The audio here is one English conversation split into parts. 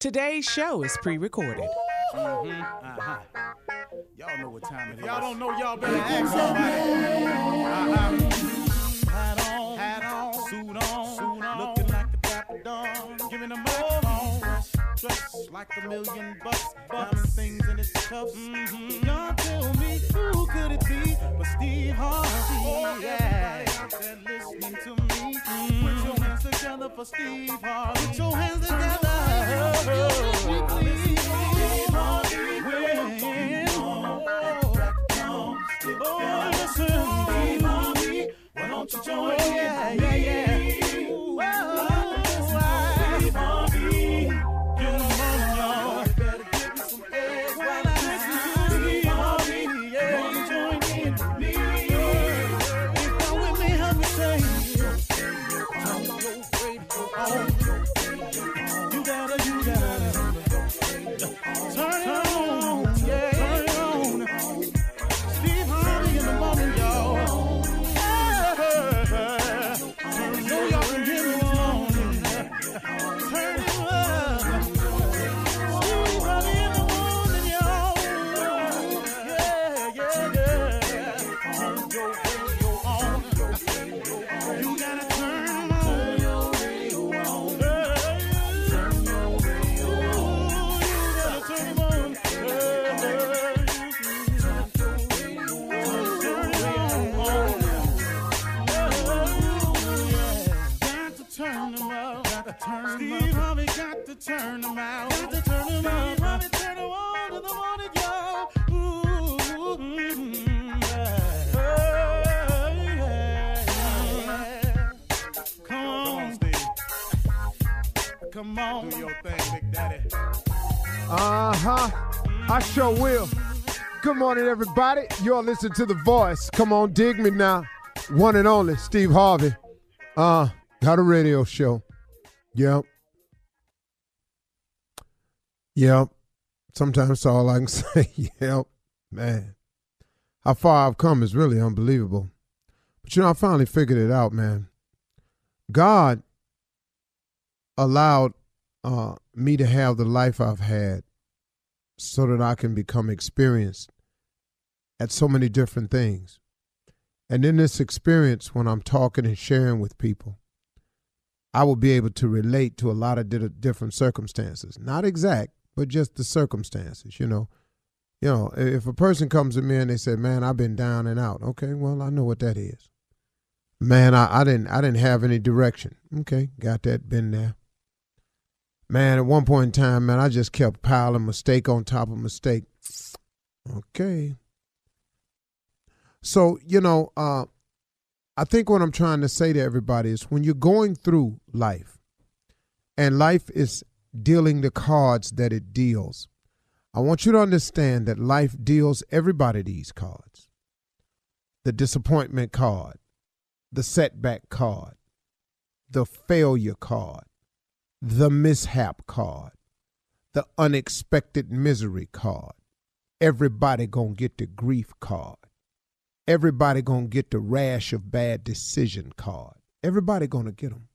Today's show is pre recorded. Mm-hmm. Uh-huh. Y'all know what time it is. Y'all don't know, y'all better ask somebody. Uh-huh. Hat on, hat on, suit on, suit on, looking like a dapper dawn, giving a microphone. Dressed like a million bucks, diamond things in its cuffs. Mm-hmm. Y'all tell me who could it be but Steve Harvey? Oh, yeah. Everybody out there listening to me, mm-hmm. Together for Steve Harvey. Put your hands together. Oh, listen, Steve Harvey. Why don't you join oh, yeah, yeah, yeah. Come on. Do your thing, Big Daddy. Uh huh. I sure will. Good morning, everybody. You're listening to The Voice. Come on, dig me now. One and only, Steve Harvey. Uh, got a radio show. Yep. Yep. Sometimes that's all I can say. yep. Man. How far I've come is really unbelievable. But you know, I finally figured it out, man. God allowed uh, me to have the life I've had so that I can become experienced at so many different things. And in this experience, when I'm talking and sharing with people, I will be able to relate to a lot of di- different circumstances. Not exact, but just the circumstances, you know. You know, if a person comes to me and they say, "Man, I've been down and out." Okay, well, I know what that is. Man, I, I didn't I didn't have any direction. Okay, got that, been there. Man, at one point in time, man, I just kept piling mistake on top of mistake. Okay. So, you know, uh, I think what I'm trying to say to everybody is when you're going through life and life is dealing the cards that it deals, I want you to understand that life deals everybody these cards the disappointment card, the setback card, the failure card, the mishap card, the unexpected misery card. Everybody gonna get the grief card. Everybody gonna get the rash of bad decision card. Everybody gonna get them.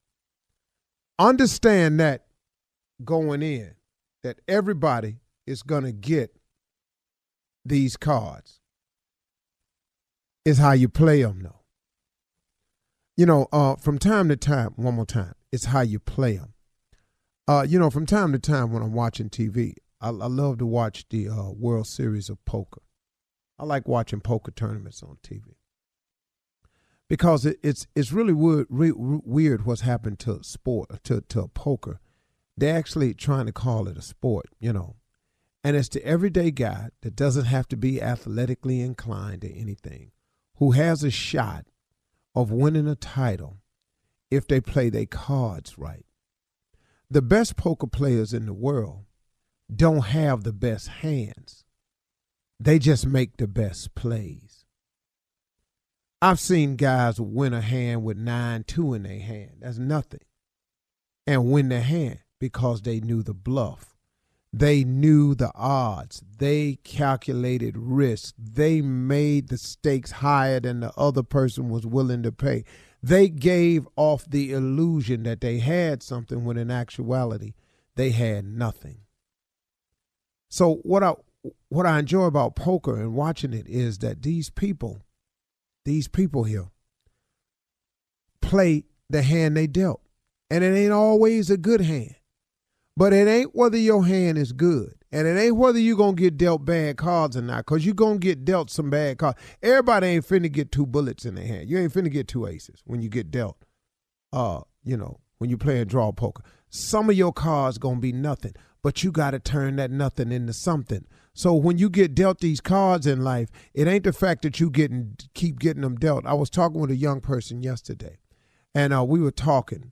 Understand that going in, that everybody is gonna get these cards. Is how you play them, though. You know, uh, from time to time, one more time, it's how you play them. Uh, you know, from time to time when I'm watching TV, I, I love to watch the uh, World Series of Poker. I like watching poker tournaments on TV because it, it's it's really weird, re, weird what's happened to sport to to poker. They're actually trying to call it a sport, you know, and it's the everyday guy that doesn't have to be athletically inclined or anything, who has a shot of winning a title if they play their cards right. The best poker players in the world don't have the best hands. They just make the best plays. I've seen guys win a hand with 9 2 in their hand. That's nothing. And win the hand because they knew the bluff. They knew the odds. They calculated risk. They made the stakes higher than the other person was willing to pay. They gave off the illusion that they had something when in actuality they had nothing. So what I what I enjoy about poker and watching it is that these people, these people here, play the hand they dealt. And it ain't always a good hand. But it ain't whether your hand is good. And it ain't whether you going to get dealt bad cards or not, because you going to get dealt some bad cards. Everybody ain't finna get two bullets in their hand. You ain't finna get two aces when you get dealt, uh, you know, when you play a draw poker. Some of your cards going to be nothing, but you got to turn that nothing into something. So when you get dealt these cards in life, it ain't the fact that you getting keep getting them dealt. I was talking with a young person yesterday, and uh, we were talking,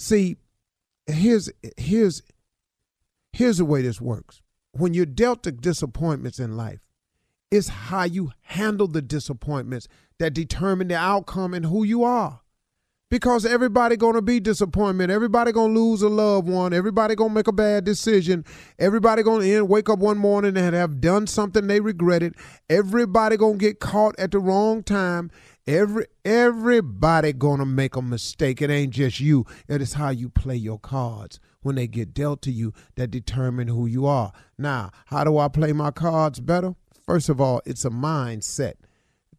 See, here's here's here's the way this works. When you're dealt the disappointments in life, it's how you handle the disappointments that determine the outcome and who you are. Because everybody gonna be disappointment. Everybody gonna lose a loved one. Everybody gonna make a bad decision. Everybody gonna end, wake up one morning and have done something they regretted. Everybody gonna get caught at the wrong time. Every everybody gonna make a mistake. It ain't just you. It is how you play your cards when they get dealt to you that determine who you are. Now, how do I play my cards better? First of all, it's a mindset.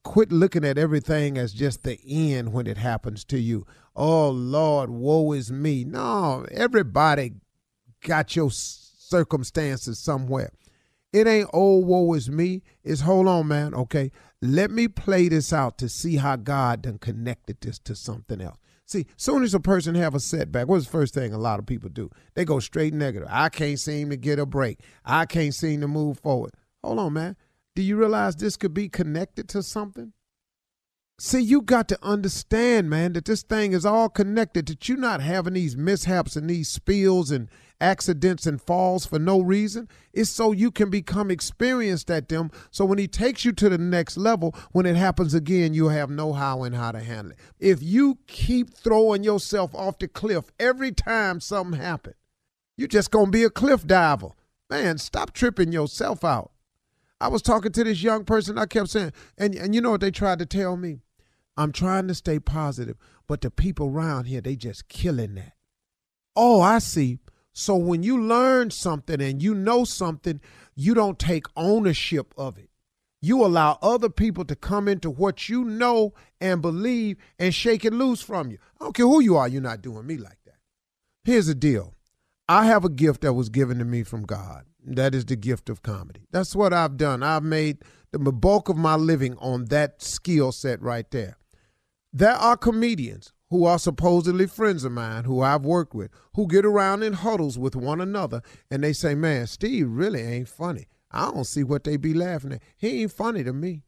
Quit looking at everything as just the end when it happens to you. Oh Lord, woe is me. No, everybody got your circumstances somewhere. It ain't oh woe is me. It's hold on, man. Okay, let me play this out to see how God done connected this to something else. See, soon as a person have a setback, what's the first thing a lot of people do? They go straight negative. I can't seem to get a break. I can't seem to move forward. Hold on, man. Do you realize this could be connected to something? See, you got to understand, man, that this thing is all connected, that you're not having these mishaps and these spills and accidents and falls for no reason. It's so you can become experienced at them. So when he takes you to the next level, when it happens again, you have know how and how to handle it. If you keep throwing yourself off the cliff every time something happens, you're just going to be a cliff diver. Man, stop tripping yourself out. I was talking to this young person. I kept saying, and, and you know what they tried to tell me? I'm trying to stay positive, but the people around here, they just killing that. Oh, I see. So when you learn something and you know something, you don't take ownership of it. You allow other people to come into what you know and believe and shake it loose from you. I don't care who you are, you're not doing me like that. Here's the deal I have a gift that was given to me from God. That is the gift of comedy. That's what I've done. I've made the bulk of my living on that skill set right there. There are comedians who are supposedly friends of mine who I've worked with who get around in huddles with one another and they say, Man, Steve really ain't funny. I don't see what they be laughing at. He ain't funny to me.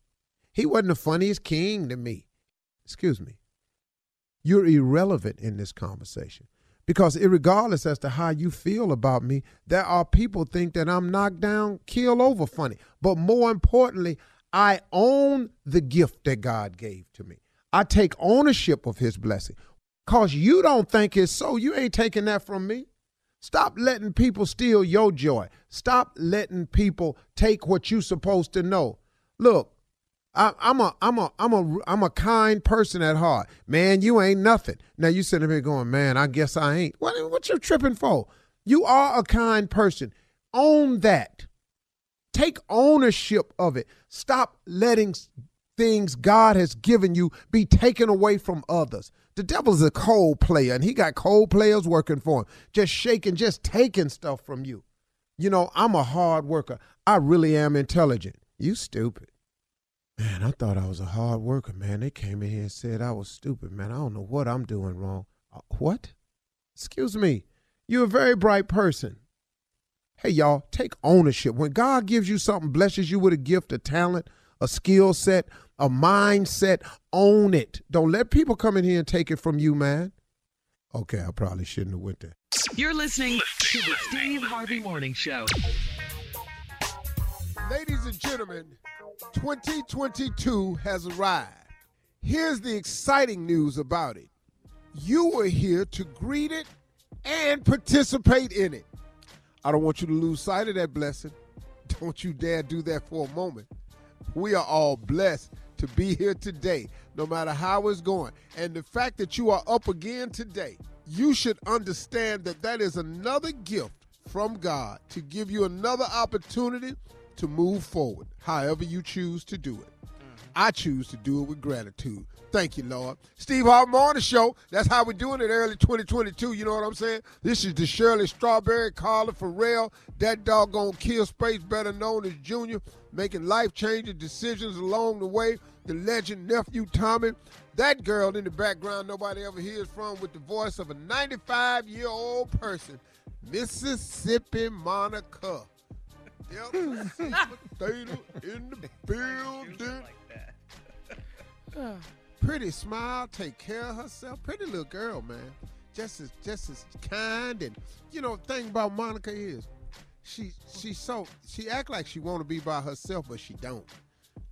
He wasn't the funniest king to me. Excuse me. You're irrelevant in this conversation because regardless as to how you feel about me there are people think that i'm knocked down kill over funny but more importantly i own the gift that god gave to me I take ownership of his blessing. Cause you don't think it's so. You ain't taking that from me. Stop letting people steal your joy. Stop letting people take what you're supposed to know. Look, I, am a I'm a I'm a I'm a kind person at heart. Man, you ain't nothing. Now you sitting here going, man, I guess I ain't. What what you tripping for? You are a kind person. Own that. Take ownership of it. Stop letting things God has given you be taken away from others. The devil's a cold player, and he got cold players working for him, just shaking, just taking stuff from you. You know, I'm a hard worker. I really am intelligent. You stupid. Man, I thought I was a hard worker, man. They came in here and said I was stupid, man. I don't know what I'm doing wrong. Uh, what? Excuse me. You're a very bright person. Hey, y'all, take ownership. When God gives you something, blesses you with a gift, a talent, a skill set, a mindset. Own it. Don't let people come in here and take it from you, man. Okay, I probably shouldn't have went there. You're listening to the Steve Harvey Morning Show. Ladies and gentlemen, 2022 has arrived. Here's the exciting news about it. You are here to greet it and participate in it. I don't want you to lose sight of that blessing. Don't you dare do that for a moment. We are all blessed to be here today, no matter how it's going. And the fact that you are up again today, you should understand that that is another gift from God to give you another opportunity to move forward, however you choose to do it. I choose to do it with gratitude. Thank you, Lord. Steve Harvey Morning Show. That's how we're doing it early 2022. You know what I'm saying? This is the Shirley Strawberry, Carla Ferrell, that doggone kill space, better known as Junior, making life changing decisions along the way. The legend nephew Tommy, that girl in the background nobody ever hears from with the voice of a 95 year old person, Mississippi Monica. Yep, in the building. Pretty smile, take care of herself. Pretty little girl, man. Just as just as kind and you know, thing about Monica is she she's so she act like she wanna be by herself, but she don't.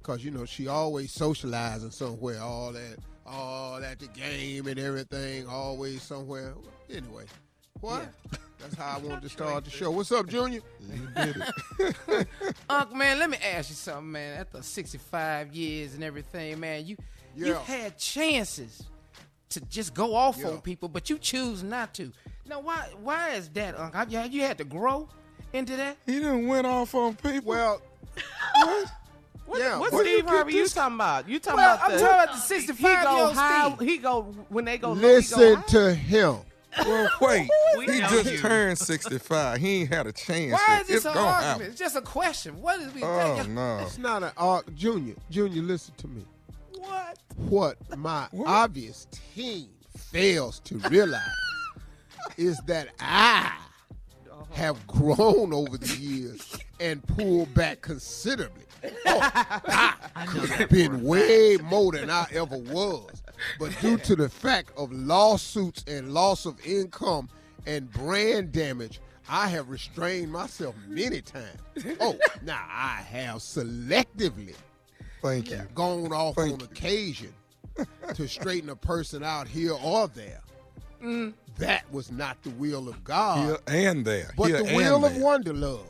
Cause you know, she always socializing somewhere, all that all at the game and everything, always somewhere. Anyway. What? That's how I wanted to start the show. What's up, Junior? You did it. Unc, man, let me ask you something, man. After 65 years and everything, man, you Yeah. you had chances to just go off Yeah. on people, but you choose not to. Now, why why is that, Unc? Have you, have you had to grow into that? He didn't went off on people. Well, What, Yeah, what Steve you Harvey you talking about? You talking Well, about I'm the, talking about the he 65 go year old high, He go when they go low, he go listen high? to him. Well, wait. We he just you. turned 65. He ain't had a chance. Why yet. is this an argument? happen. It's just a question. What is we Oh, thinking? no. It's not an art. Junior, Junior, listen to me. What? What my obvious team fails to realize is that I uh-huh. have grown over the years and pulled back considerably. Oh, I could have been way more than I ever was. But due to the fact of lawsuits and loss of income and brand damage, I have restrained myself many times. Oh, now I have selectively Thank you. gone off Thank on you. occasion to straighten a person out here or there. That was not the will of God, Here and there. but Here the will of there. wonder love.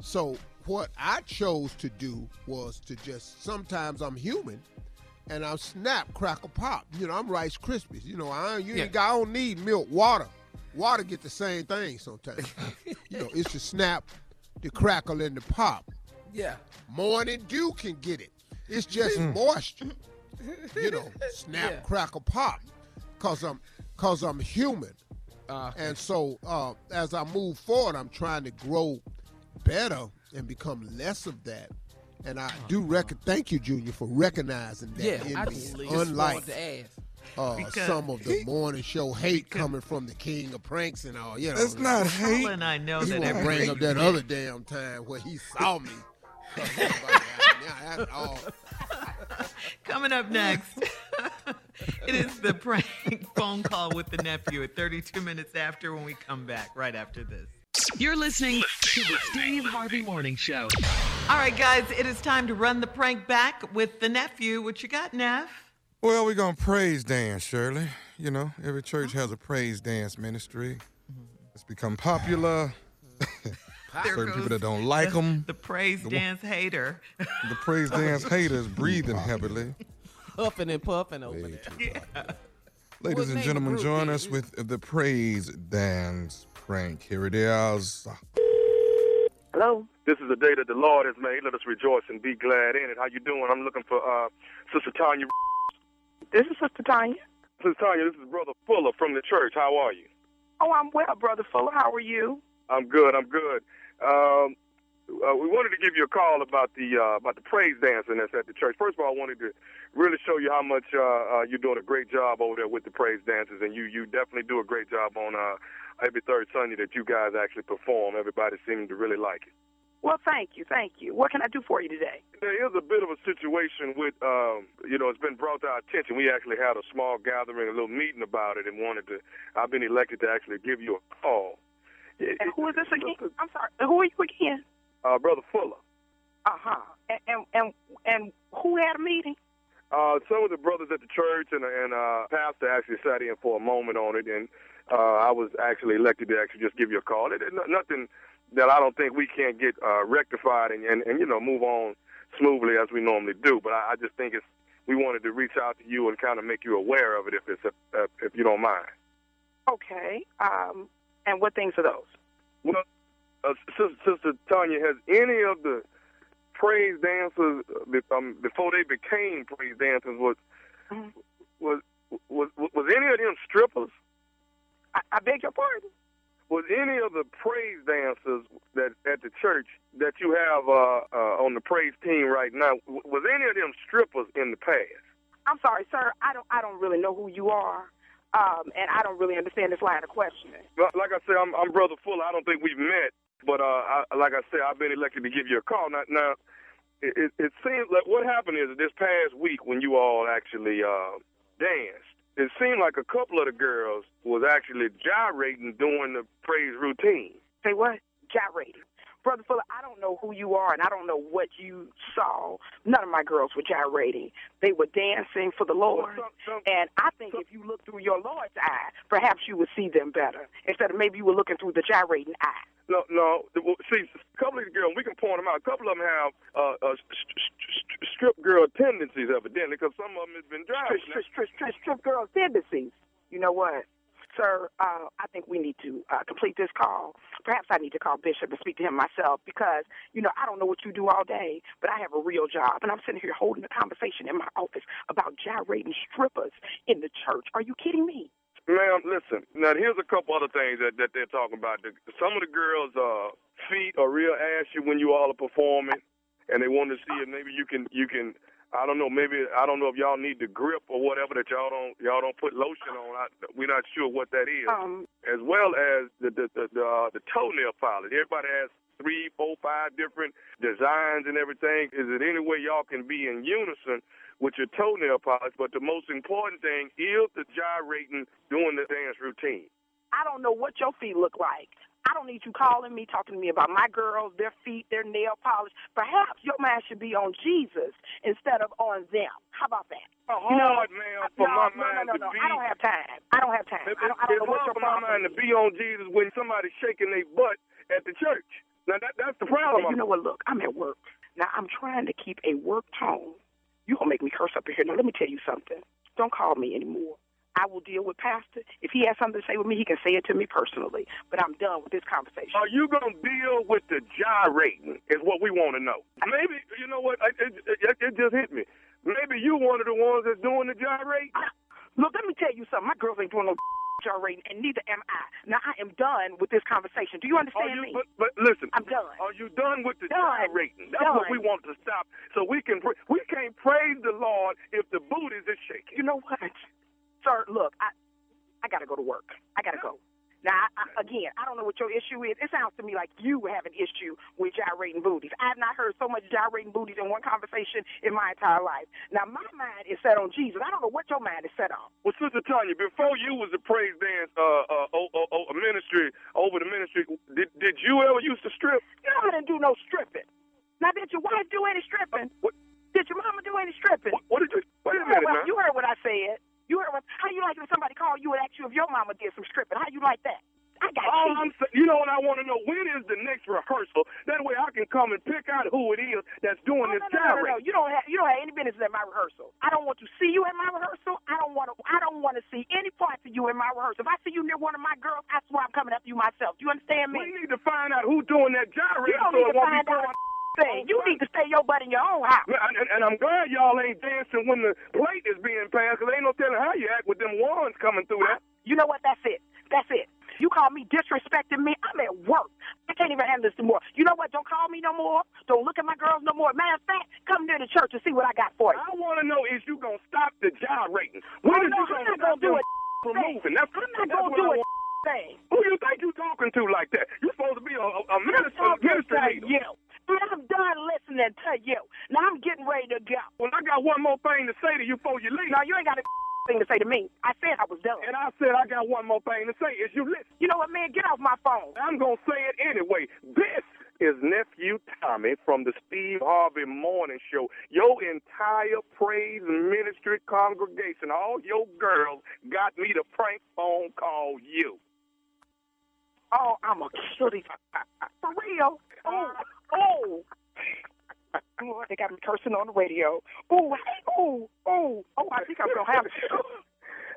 So what I chose to do was to just sometimes I'm human and I'm snap, crackle, pop. You know, I'm Rice Krispies. You know, I you ain't got, I don't need milk, water. Water get the same thing sometimes. you know, it's the snap, the crackle, and the pop. Yeah. Morning Dew can get it. It's just moisture. You know, snap, Yeah. crackle, pop. Cause I'm, cause I'm human. Uh, And so uh, as I move forward, I'm trying to grow better and become less of that. And I do rec- thank you, Junior, for recognizing that yeah. in I me. just, just Unlike wanted uh, Because- some of the morning show hate coming from the king of pranks and all. You know, That's not hate. Paula and I know He that won't bring up that other damn time where he saw me. Yeah, that's all. Coming up next, it is the prank phone call with the nephew at 32 minutes after when we come back, right after this. You're listening to the Steve Harvey Morning Show. All right, guys, it is time to run the prank back with the nephew. What you got, Neff? Well, we're going to praise dance, Shirley. You know, every church has a praise dance ministry. Mm-hmm. It's become popular. There Certain people that don't like them. The praise dance hater. The praise dance haters breathing heavily. Puffing and puffing over there. Ladies What and gentlemen, join is us with the praise dance prank. Here it is. Hello. This is a day that the Lord has made. Let us rejoice and be glad in it. How you doing? I'm looking for uh, Sister Tanya. This is Sister Tanya. Sister Tanya, this is Brother Fuller from the church. How are you? Oh, I'm well, Brother Fuller. How are you? I'm good. I'm good. Um, uh, we wanted to give you a call about the uh, about the praise dancing that's at the church. First of all, I wanted to really show you how much uh, uh, you're doing a great job over there with the praise dancers, and you you definitely do a great job on uh, every third Sunday that you guys actually perform. Everybody seems to really like it. Well, thank you, thank you. What can I do for you today? There is a bit of a situation with, um, you know, it's been brought to our attention. We actually had a small gathering, a little meeting about it, and wanted to. I've been elected to actually give you a call. And who is this again? I'm sorry. Who are you again? Uh, Brother Fuller. Uh huh. And, and and and who had a meeting? Uh, some of the brothers at the church and and uh, pastor actually sat in for a moment on it, and uh, I was actually elected to actually just give you a call. It, it, nothing that I don't think we can't get uh, rectified and, and and you know move on smoothly as we normally do. But I, I just think it's we wanted to reach out to you and kind of make you aware of it if it's uh, if you don't mind. Okay. Um. And what things are those? Well, uh, Sister, Tanya, has any of the praise dancers uh, um, before they became praise dancers was Mhm. was was was any of them strippers? I, I beg your pardon. Was any of the praise dancers that at the church that you have uh, uh, on the praise team right now? Was any of them strippers in the past? I'm sorry, sir. I don't I don't really know who you are. Um, and I don't really understand this line of questioning. Well, Like I said, I'm, I'm Brother Fuller. I don't think we've met, but uh, I, like I said, I've been elected to give you a call. Now, now it, it, seems like what happened is this past week when you all actually uh, danced, it seemed like a couple of the girls was actually gyrating during the praise routine. Say what? Gyrating. Brother Fuller, I don't know who you are and I don't know what you saw. None of my girls were gyrating. They were dancing for the Lord. Some- some- And I think if you look through your Lord's eye, perhaps you would see them better. Instead of maybe you were looking through the gyrating eye. No, no. See, a couple of the girls, we can point them out. A couple of them have uh, uh, st- st- st- strip girl tendencies, evidently, because some of them has been driving. strip, strip, strip, strip girl tendencies. You know what? Sir, uh, I think we need to uh, complete this call. Perhaps I need to call Bishop and speak to him myself because, you know, I don't know what you do all day, but I have a real job. And I'm sitting here holding a conversation in my office about gyrating strippers in the church. Are you kidding me? Ma'am, listen. Now, here's a couple other things that, that they're talking about. The, some of the girls' uh, feet are real ashy when you all are performing, and they want to see if maybe you can you can. I don't know. Maybe I don't know if y'all need the grip or whatever that y'all don't y'all don't put lotion on. I, we're not sure what that is. Um, as well as the the the, the, uh, the toenail polish. Everybody has three, four, five different designs and everything. Is it any way y'all can be in unison with your toenail polish? But the most important thing is the gyrating during the dance routine. I don't know what your feet look like. I don't need you calling me, talking to me about my girls, their feet, their nail polish. Perhaps your mind should be on Jesus instead of on them. How about that? Hard, man, uh, for no, my no, mind no, no, to no. be. I don't have time. I don't have time. It- I don't, I don't it's know what hard your for my mind to be on Jesus when somebody's shaking their butt at the church. Now that that's the problem. you know what? Look, I'm at work. Now I'm trying to keep a work tone. You gonna make me curse up in here? Now let me tell you something. Don't call me anymore. I will deal with Pastor. If he has something to say with me, he can say it to me personally. But I'm done with this conversation. Are you going to deal with the gyrating? Is what we want to know. Maybe you know what? It, it, it, just hit me. Maybe you one of the ones that's doing the gyrating. Look, let me tell you something. My girls ain't doing no gyrating, and neither am I. Now I am done with this conversation. Do you understand you? me? But, but listen. I'm done. Are you done with the Done. gyrating? That's what we want to stop, so we can. We can't praise the Lord if the booties is shaking. You know what, sir? Look, I I gotta go to work. I gotta go. Now, I, again, I don't know what your issue is. It sounds to me like you have an issue with gyrating booties. I have not heard so much gyrating booties in one conversation in my entire life. Now, my mind is set on Jesus. I don't know what your mind is set on. Well, Sister Tanya, before you was a praise dance uh, uh, oh, oh, oh, a ministry over the ministry, did did you ever used to strip? Know, I didn't do no stripping. Now, did your wife do any stripping? What? Did your mama do any stripping? What, what did you? Wait a minute what, now. you heard what I said. You heard what? How you like it if somebody called you and asked you if your mama did some stripping? How you like that? I got All cheated. I'm saying, you know what I want to know? When is the next rehearsal? That way I can come and pick out who it is that's doing Oh, this no, no, no, no, no. You don't have you don't have any business at my rehearsal. I don't want to see you at my rehearsal. I don't want to I don't want to see any parts of you in my rehearsal. If I see you near one of my girls, I swear I'm coming after you myself. Do you understand me? We need to find out who's doing that You gyrating don't so need it to find out thing. You need to stay your butt in your own house. And, and I'm glad y'all ain't dancing when the plate is being passed, 'cause ain't no telling how you act with them wands coming through that. You know what? That's it. That's it. You call me disrespecting me. I'm at work. I can't even handle this anymore. You know what? Don't call me no more. Don't look at my girls no more. Matter of fact, come near the church and see what I got for you. I want to know is you gonna stop the gyrating? When Oh, is no, you I'm gonna not stop gonna do it. from moving? That's, I'm not gonna do I it. Thing. Who you think you talking to like that? You supposed to be a, a, I'm minister, talking minister you. not listening to you. Now I'm getting ready to go. Well, I got one more thing to say to you before you leave. Now you ain't got a thing to say to me. I said I was done. And I said I got one more thing to say. Is you listen? You know what, man? Get off my phone. I'm gonna say it anyway. This is nephew Tommy from the Steve Harvey Morning Show. Your entire praise ministry congregation, all your girls, got me to prank phone call you. Oh, I'm a cutie. for real. Oh, oh. Oh, they got me cursing on the radio. Oh, oh, oh, oh! I think I'm gonna have it.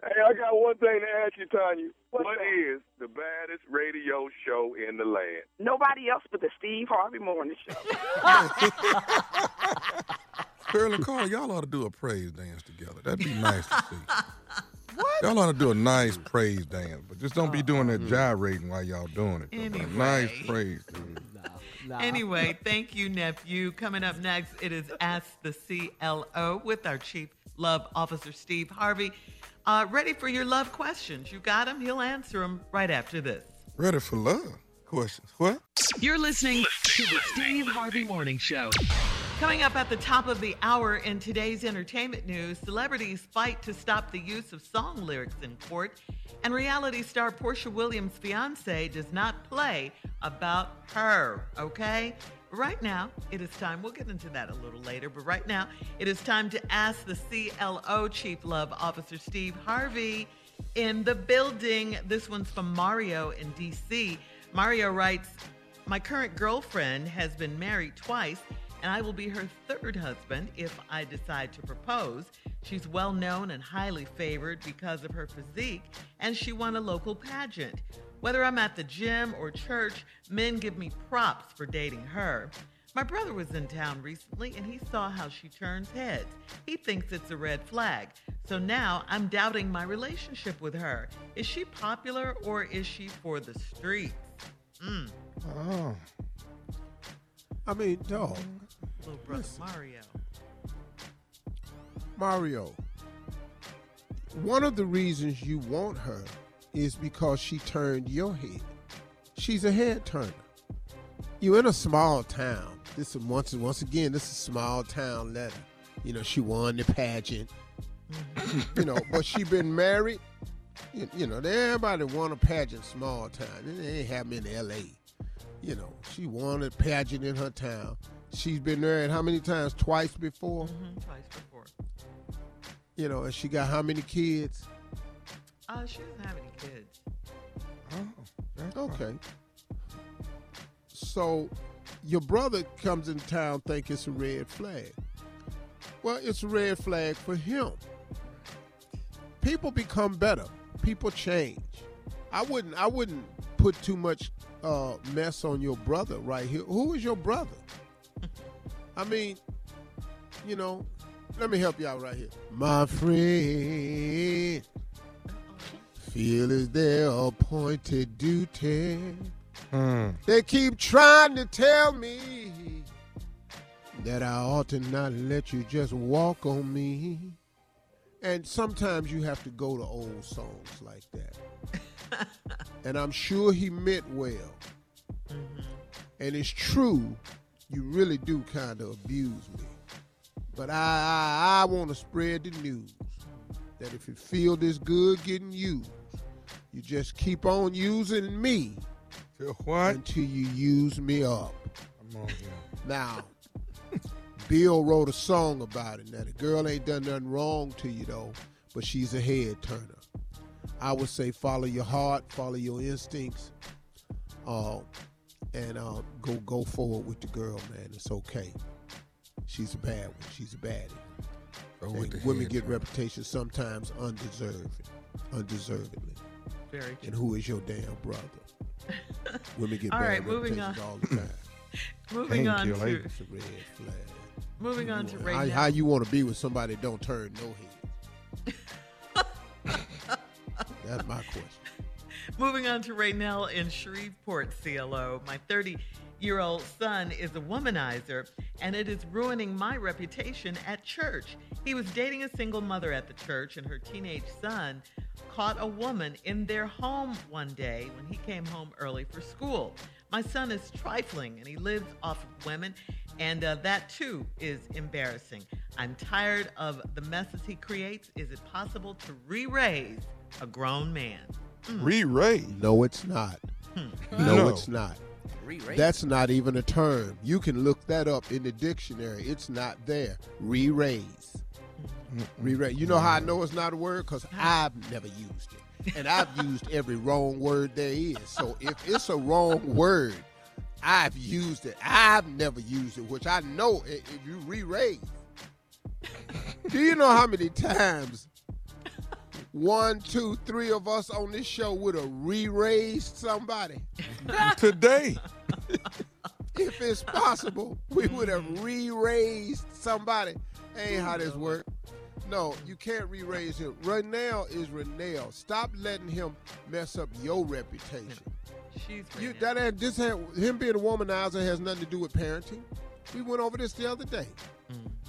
Hey, I got one thing to ask you, Tanya. What's What that? is the baddest radio show in the land? Nobody else but the Steve Harvey Morning Show. Shirley and Carl, y'all ought to do a praise dance together. That'd be nice to see. What? Y'all ought to do a nice praise dance, but just don't be doing that gyrating while y'all doing it. though, but nice praise dance. Anyway, thank you, nephew. Coming up next, it is Ask the CLO with our Chief Love Officer, Steve Harvey. Uh, ready for your love questions. You got him. He'll answer them right after this. Ready for love questions. What? You're listening to the Steve Harvey Morning Show. Coming up at the top of the hour in today's entertainment news, celebrities fight to stop the use of song lyrics in court, and reality star Porsha Williams' fiance does not play about her, okay? Right now, it is time, we'll get into that a little later, but right now, it is time to ask the CLO Chief Love Officer Steve Harvey in the building. This one's from Mario in DC. Mario writes, my current girlfriend has been married twice, and I will be her third husband if I decide to propose. She's well known and highly favored because of her physique, and she won a local pageant. Whether I'm at the gym or church, men give me props for dating her. My brother was in town recently and he saw how she turns heads. He thinks it's a red flag. So now I'm doubting my relationship with her. Is she popular or is she for the streets? Mm, Oh. I mean, dog, little brother Mario. Mario. One of the reasons you want her is because she turned your head. She's a head turner. You're in a small town. This is once once again, this is a small town letter. You know, she won the pageant. Mm-hmm. you know, but she been married. You, you know, everybody won a pageant small town. It ain't happening in L.A. You know, she won a pageant in her town. She's been married how many times? Twice before. Mhm, twice before. You know, and she got how many kids? Uh, she doesn't have any kids. Oh, that's fine. Okay. So your brother comes in town think it's a red flag. Well, it's a red flag for him. People become better. People change. I wouldn't I wouldn't put too much uh, mess on your brother right here. Who is your brother? I mean, you know, let me help you out right here. My friend, feel is their appointed duty. Hmm. They keep trying to tell me that I ought to not let you just walk on me. And sometimes you have to go to old songs like that. and I'm sure he meant well. And it's true, you really do kind of abuse me. But I, I, I want to spread the news that if it feel this good getting used, you just keep on using me until you use me up. On. Now, Bill wrote a song about it. Now, the girl ain't done nothing wrong to you, though, but she's a head turner. I would say follow your heart, follow your instincts, uh, and uh, go go forward with the girl, man. It's okay. She's a bad one. She's a baddie. Go And women head get turn. reputations sometimes undeserved, undeservedly. Very true. And who is your damn brother? Women get All bad right, moving reputations on. all the time. Moving on Painkiller, to ain't It's a red flag. moving on to how, how you want to be with somebody that don't turn no head? That's my question. Moving on to Raynell in Shreveport, CLO. My 30 year old son is a womanizer, and it is ruining my reputation at church. He was dating a single mother at the church, and her teenage son caught a woman in their home one day when he came home early for school. My son is trifling and he lives off of women, and uh, that too is embarrassing. I'm tired of the messes he creates. Is it possible to re raise a grown man? Re-raise. No, it's not. Hmm. No, No. it's not. Re-raise. That's not even a term. You can look that up in the dictionary. It's not there. Re-raise. Re-raise. You know how I know it's not a word? Because I've never used it. And I've used every wrong word there is. So if it's a wrong word, I've used it. I've never used it, which I know i- if you re-raise. Do you know how many times one, two, three of us on this show would have re-raised somebody? Today. if it's possible, we would have re-raised somebody. Ain't how this work. No, you can't re-raise him. Renell is Renell. Stop letting him mess up your reputation. She's You that ain't this had him being a womanizer has nothing to do with parenting. We went over this the other day. as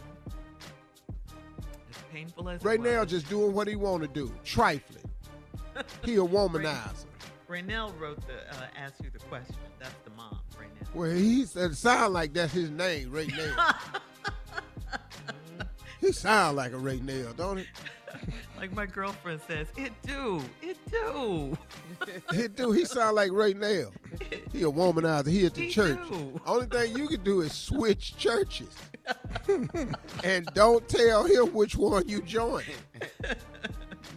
painful as it Renell was. just doing what he want to do, trifling. He a womanizer. Raynell wrote the uh, asked you the question. That's the mom, Raynell. Well, he said sound like that's his name, Ray Nail. he sound like a Ray Nail, don't he? Like my girlfriend says, it do, it do. He do. He sound like Ray Nail. He a womanizer. He at the He church. do. Only thing you can do is switch churches, and don't tell him which one you joined.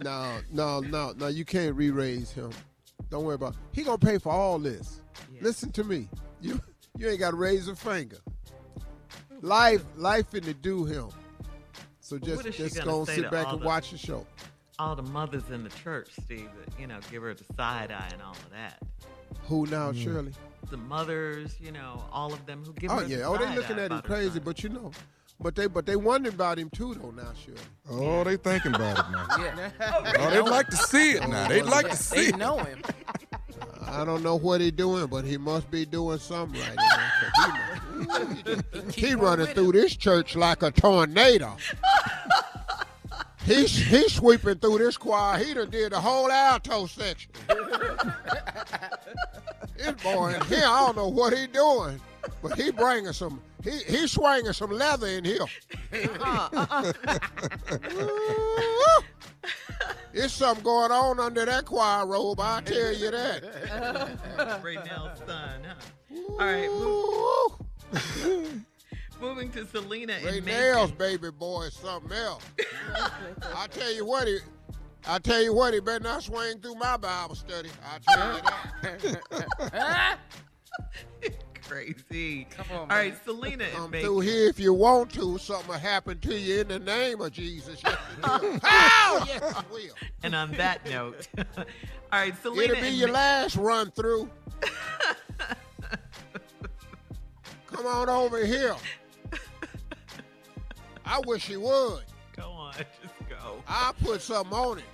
No, no, no, no. You can't re-raise him. Don't worry about. It. He gonna pay for all this. Yeah. Listen to me. You you ain't got to raise a finger. Life life finna do him. So just what is just gonna gonna sit back and the- watch the show. All the mothers in the church, Steve, you know, give her the side eye and all of that. Who now, Mm. Shirley? The mothers, you know, all of them who give Oh her yeah. Oh, they looking at him crazy, son. but you know, but they but they wondering about him too though now, sure. Oh, they thinking about it now. Yeah. Oh, oh, they'd like to see it now. They'd like to see They it. know him. I don't know what he doing, but he must be doing something right. you know, 'cause he, he running through this church like a tornado. He's he's sweeping through this choir. He done did the whole alto section. this boy in here, I don't know what he doing, but he bringing some. He he swinging some leather in here. Uh-uh. Ooh. There's something going on under that choir robe. I tell you that. Raynell's son, huh? All right, move, Ooh. Moving to Selena Ray in Nails, baby boy, is something else. I tell you what, he, I tell you what, he better not swing through my Bible study. I tell you that. Crazy. Come on, All right. Selena in Come through here if you want to. Something will happen to you in the name of Jesus. Yes, it will. oh, yes, it will. And on that note, all right, Selena It'll be your Ma- last run through. Come on over here. I wish he would. Go on, just go. I'll put something on it.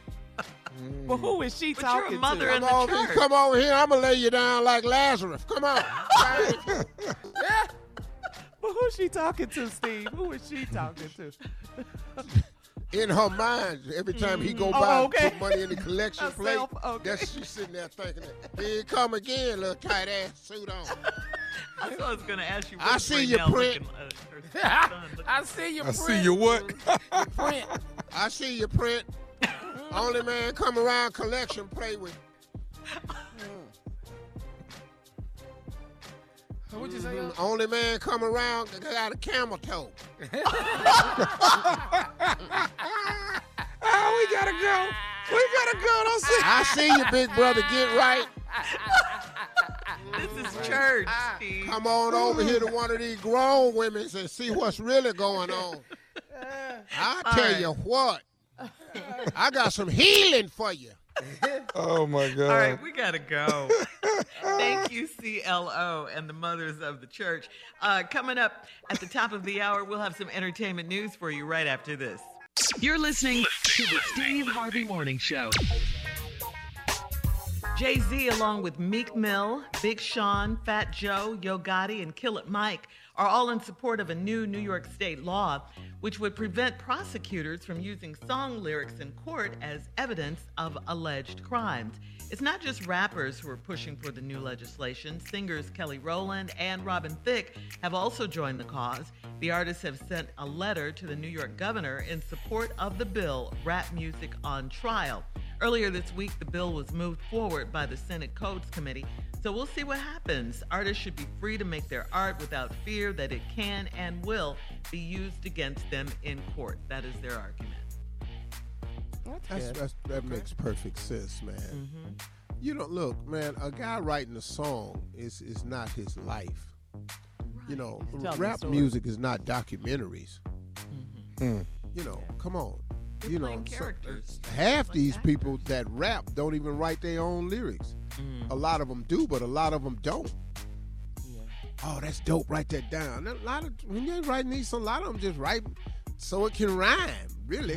But who is she But you're a talking mother to? in Come the on, church. come over here. I'm gonna lay you down like Lazarus. Come on. But who's she talking to, Steve? Who is she talking to? in her mind, every time he go Oh, by okay. put money in the collection plate, Herself, okay. that's she's sitting there thinking, that, here he come again, little tight ass suit on. I thought I was going to ask you. I see you, Raynell Print. looking, uh, looking I see you. I see you what? Print. I see you, print. Only man come around collection play with. What'd you say? Mhm. Only man come around got a camel toe. Oh, we gotta go. We gotta go. Don't see. I see you, big brother. Get right. This is church, Steve. Come on over here to one of these grown women and see what's really going on. I tell right. you what, I got some healing for you. Oh my God. All right, we gotta go. Thank you, CLO and the mothers of the church. Uh, coming up at the top of the hour, we'll have some entertainment news for you right after this. You're listening to the Steve Harvey Morning Show. Jay Z, along with Meek Mill, Big Sean, Fat Joe, Yo Gotti, and Killer Mike, are all in support of a new New York state law which would prevent prosecutors from using song lyrics in court as evidence of alleged crimes. It's not just rappers who are pushing for the new legislation. Singers Kelly Rowland and Robin Thicke have also joined the cause. The artists have sent a letter to the New York governor in support of the bill, Rap Music on Trial. Earlier this week, the bill was moved forward by the Senate Codes Committee, so we'll see what happens. Artists should be free to make their art without fear that it can and will be used against them in court. That is their argument. That's, that's, that makes perfect sense, man. Mm-hmm. You know, look, man, a guy writing a song is is not his life. You know, rap music is not documentaries. Mm. You know, come on. They're you know, playing so- characters. half Like these actors. people that rap don't even write their own lyrics. Mm. A lot of them do, but a lot of them don't. Oh, that's dope. Write that down. A lot of when you're writing these, a lot of them just write so it can rhyme. Really,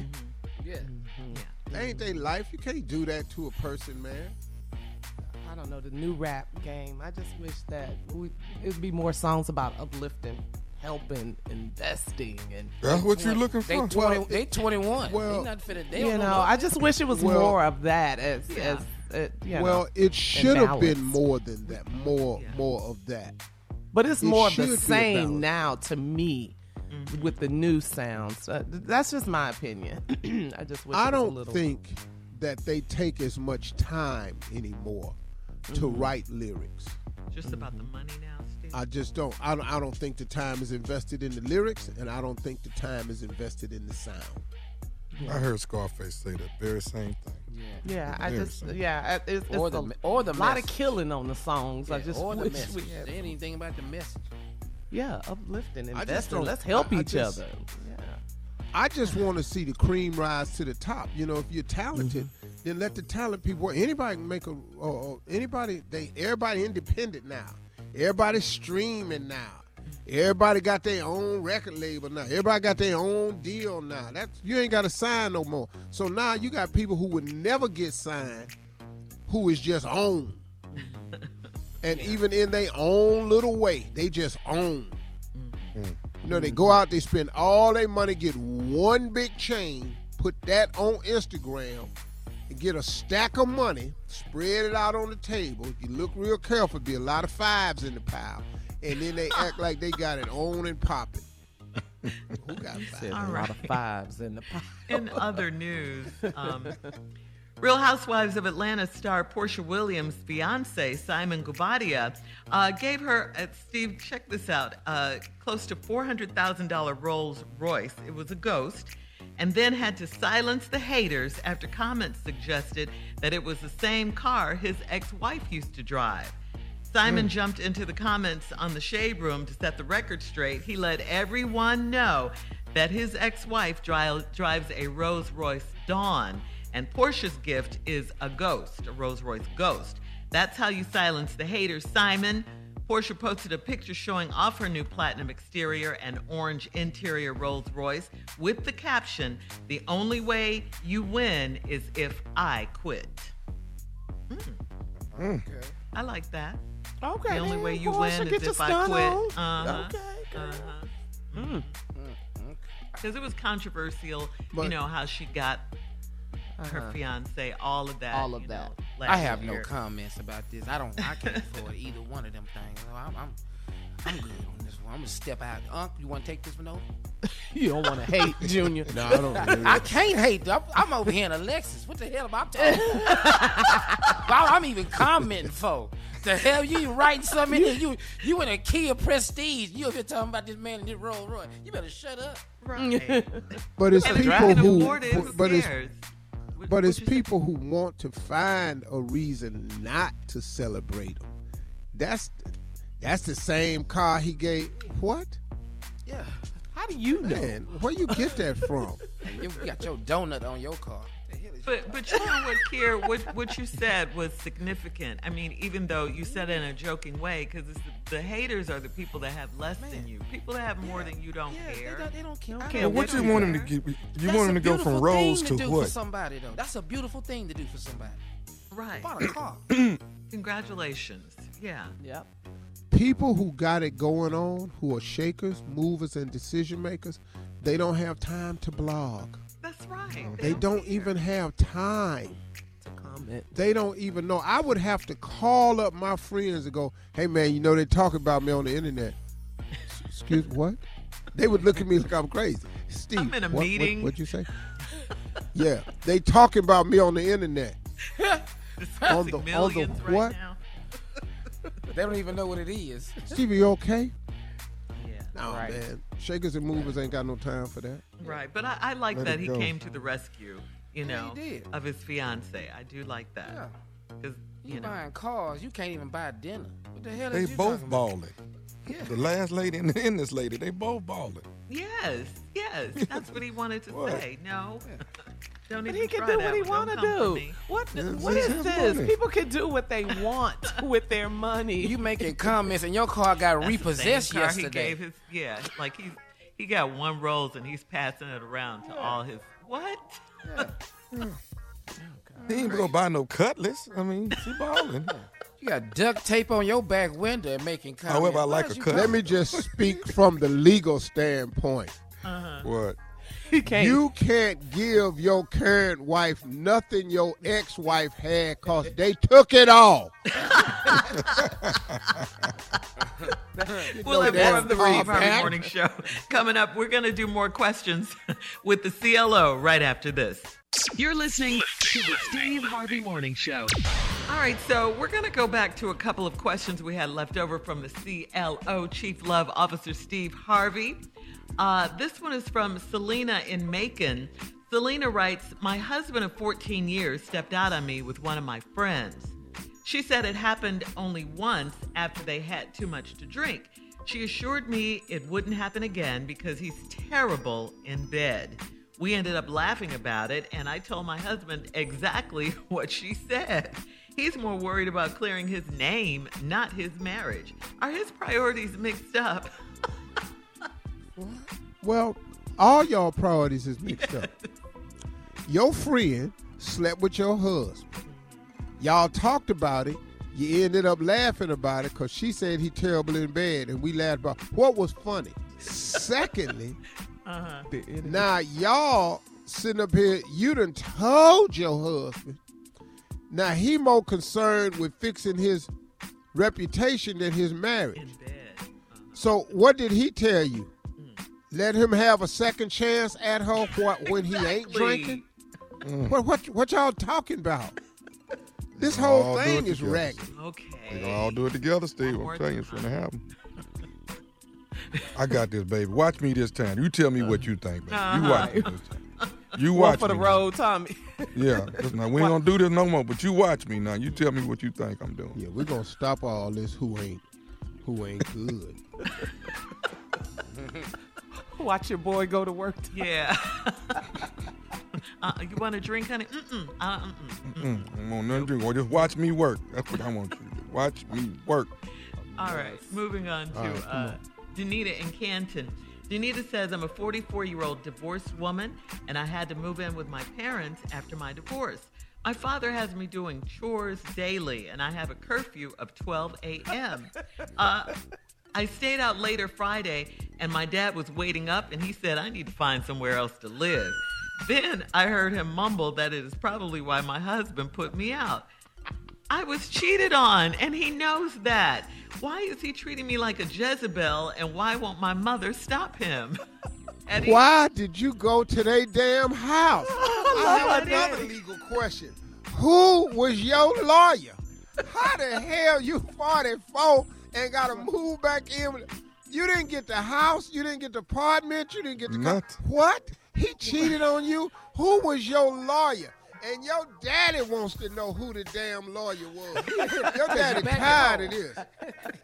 Mm-hmm. Yeah. that ain't their life. You can't do that to a person, man. I don't know the new rap game. I just wish that we, it'd be more songs about uplifting, helping, investing, and That's what you're looking they for. 20, Well, they 21. well, they not finna, they you don't know, I just wish it was Well- more of that as Yeah. as uh, you know, well, it should have been more than that. More, Yeah. more of that. But it's It more of the be a balance. same now to me with the new sounds. Uh, that's just my opinion. I just wish I it was don't little, think that they take as much time anymore to Mm-hmm. write lyrics. Just about the money now, Steve. I just don't. I don't. I don't think the time is invested in the lyrics, and I don't think the time is invested in the sound. I heard Scarface say the very same thing. Yeah, I just simple. yeah, it's, it's Or a the- or the lot of killing on the songs. I just or the wish message. we had Say anything about the message. yeah, uplifting, I just investing. Let's help I- I each just- other. Yeah. I just want to see the cream rise to the top. You know, if you're talented, Mm-hmm. then let the talent people. Anybody can make a. Uh, anybody they everybody independent now. Everybody streaming now. Everybody got their own record label now. Everybody got their own deal now. That's you ain't got to sign no more. So now you got people who would never get signed, who is just on, and even in their own little way, they just own. Mm. You know, they go out, they spend all their money, get one big chain, put that on Instagram, and get a stack of money, spread it out on the table. If you look real careful, be a lot of fives in the pile. And then they act like they got it on and popping. Who got Said fives? a All lot of fives in the pop. In other news, um, Real Housewives of Atlanta star Porsha Williams' fiance, Simon Guobadia, uh, gave her, uh, Steve, check this out, uh, close to $400,000 Rolls Royce. It was a ghost. And then had to silence the haters after comments suggested that it was the same car his ex wife used to drive. Simon jumped into the comments on the Shade Room to set the record straight. He let everyone know that his ex wife dri- drives a Rolls Royce Dawn, and Porsha's gift is a ghost, a Rolls Royce ghost. That's how you silence the haters, Simon. Porsha posted a picture showing off her new platinum exterior and orange interior Rolls Royce with the caption The only way you win is if I quit. Mm. I like that. Okay. The only way you win is if I quit. Uh-huh. Okay. girl. Uh-huh. Because it was controversial, you know, how she got her Uh-huh. fiance, all of that. All of that. know, I have no comments about this. I don't. I can't afford either one of them things. I'm, I'm, I'm good on this one. I'm gonna step out. Unc, you want to take this one over? You don't want to hate Junior. No, I don't. I can't hate. I'm, I'm over here in Alexis. What the hell am I talking? about? I'm even commenting for. The hell you even writing something in here? You you in a key of Prestige? You over here talking about this man in this Rolls Royce? You better shut up. Right. But it's people who. Award But it's But it's you say? people who want to find a reason not to celebrate him. That's that's the same car he gave. What? Yeah. How do you know? Man, where you get that from? You got your donut on your car. The hell is But but you know what, Kier, what what you said was significant. I mean, even though you said it in a joking way, because the, the haters are the people that have less than you. People that have more than you don't Yeah, care. They don't, they don't care. I care don't what care. you want him to get? You That's want him to go from Rose to to what? for somebody though. That's a beautiful thing to do for somebody. Right. Bought a car. Congratulations. Yeah. Yep. People who got it going on, who are shakers, movers, and decision makers, they don't have time to blog. That's right. They don't even have time. To comment. They don't even know. I would have to call up my friends and go, "Hey man, you know they talk about me on the internet." Excuse what? They would look at me like I'm crazy. Steve, I'm in a what, what- meeting. What'd you say? yeah, they talking about me on the internet. on the on the millions right what? now. They don't even know what it is. Stevie, you okay? Yeah. No, Right. man. Shakers and movers ain't got no time for that. Right. But I, I like Let that he go. came to the rescue, you know, he did. of his fiance. I do like that. Yeah. Because, You, you know. buying cars, you can't even buy dinner. What the hell They is you They both talking Yeah. The last lady and, and this lady, they both balling. Yes, yes. That's what he wanted to say. No. Don't But even he can do what he want to Don't come for do. me. What? What is is this? money. People can do what they want with their money. You making comments and your car got That's the repossessed same car yesterday. He gave his, yeah, like he's he got one rose and he's passing it around to all his what? Oh, he ain't gonna buy no cutlass. I mean, she balling. You got duct tape on your back window and making comments. However, I like is a cut. Let me just speak from the legal standpoint. Uh-huh. What? He can't. You can't give your current wife nothing your ex-wife had because they took it all. We'll have that's more of the all Steve Harvey back. Morning Show coming up. We're going to do more questions with the CLO right after this. You're listening to the Steve Harvey Morning Show. All right, so we're going to go back to a couple of questions we had left over from the CLO Chief Love Officer Steve Harvey. Uh, this one is from Selena in Macon. Selena writes, My husband of 14 years stepped out on me with one of my friends. She said it happened only once after they had too much to drink. She assured me it wouldn't happen again because he's terrible in bed. We ended up laughing about it, and I told my husband exactly what she said. He's more worried about clearing his name, not his marriage. Are his priorities mixed up? Well, all y'all priorities is mixed up. Your friend slept with your husband. Y'all talked about it. You ended up laughing about it because she said he terrible in bed, and we laughed about what was funny. Secondly, Uh-huh. now y'all sitting up here, you done told your husband. Now he more concerned with fixing his reputation than his marriage. In bed. So what did he tell you? Let him have a second chance at her what, when he ain't Exactly. drinking? Mm. What, what what y'all talking about? This whole all thing is together. Okay, They Okay. gonna all do it together, Steve. I'm telling you, it's gonna happen. I got this, baby. Watch me this time. You tell me what you think, baby. You uh-huh. watch me this time. You One watch for the me now. road, Tommy. Yeah. Listen, now, we ain't gonna do this no more, but you watch me now. You tell me what you think I'm doing. Yeah, we're gonna stop all this who ain't who ain't good. Watch your boy go to work. Yeah. uh, you want a drink, honey? Mm-mm. Uh, mm-mm. Mm, I don't want nothing to drink. Well, just watch me work. That's what I want you to do. Watch me work. All right, moving on to All right, come uh, Danita in Canton. Danita says, I'm a 44 year old divorced woman, and I had to move in with my parents after my divorce. My father has me doing chores daily, and I have a curfew of 12 a.m. Uh, I stayed out later Friday, and my dad was waiting up, and he said, I need to find somewhere else to live. Then I heard him mumble that it is probably why my husband put me out. I was cheated on, and he knows that. Why is he treating me like a Jezebel, and why won't my mother stop him? Eddie, Why did you go to their damn house? I have Eddie. another legal question. Who was your lawyer? How the hell you 44 and gotta move back in? You didn't get the house, you didn't get the apartment, you didn't get the car. What? He cheated on you? Who was your lawyer? And your daddy wants to know who the damn lawyer was. Your daddy tired of this.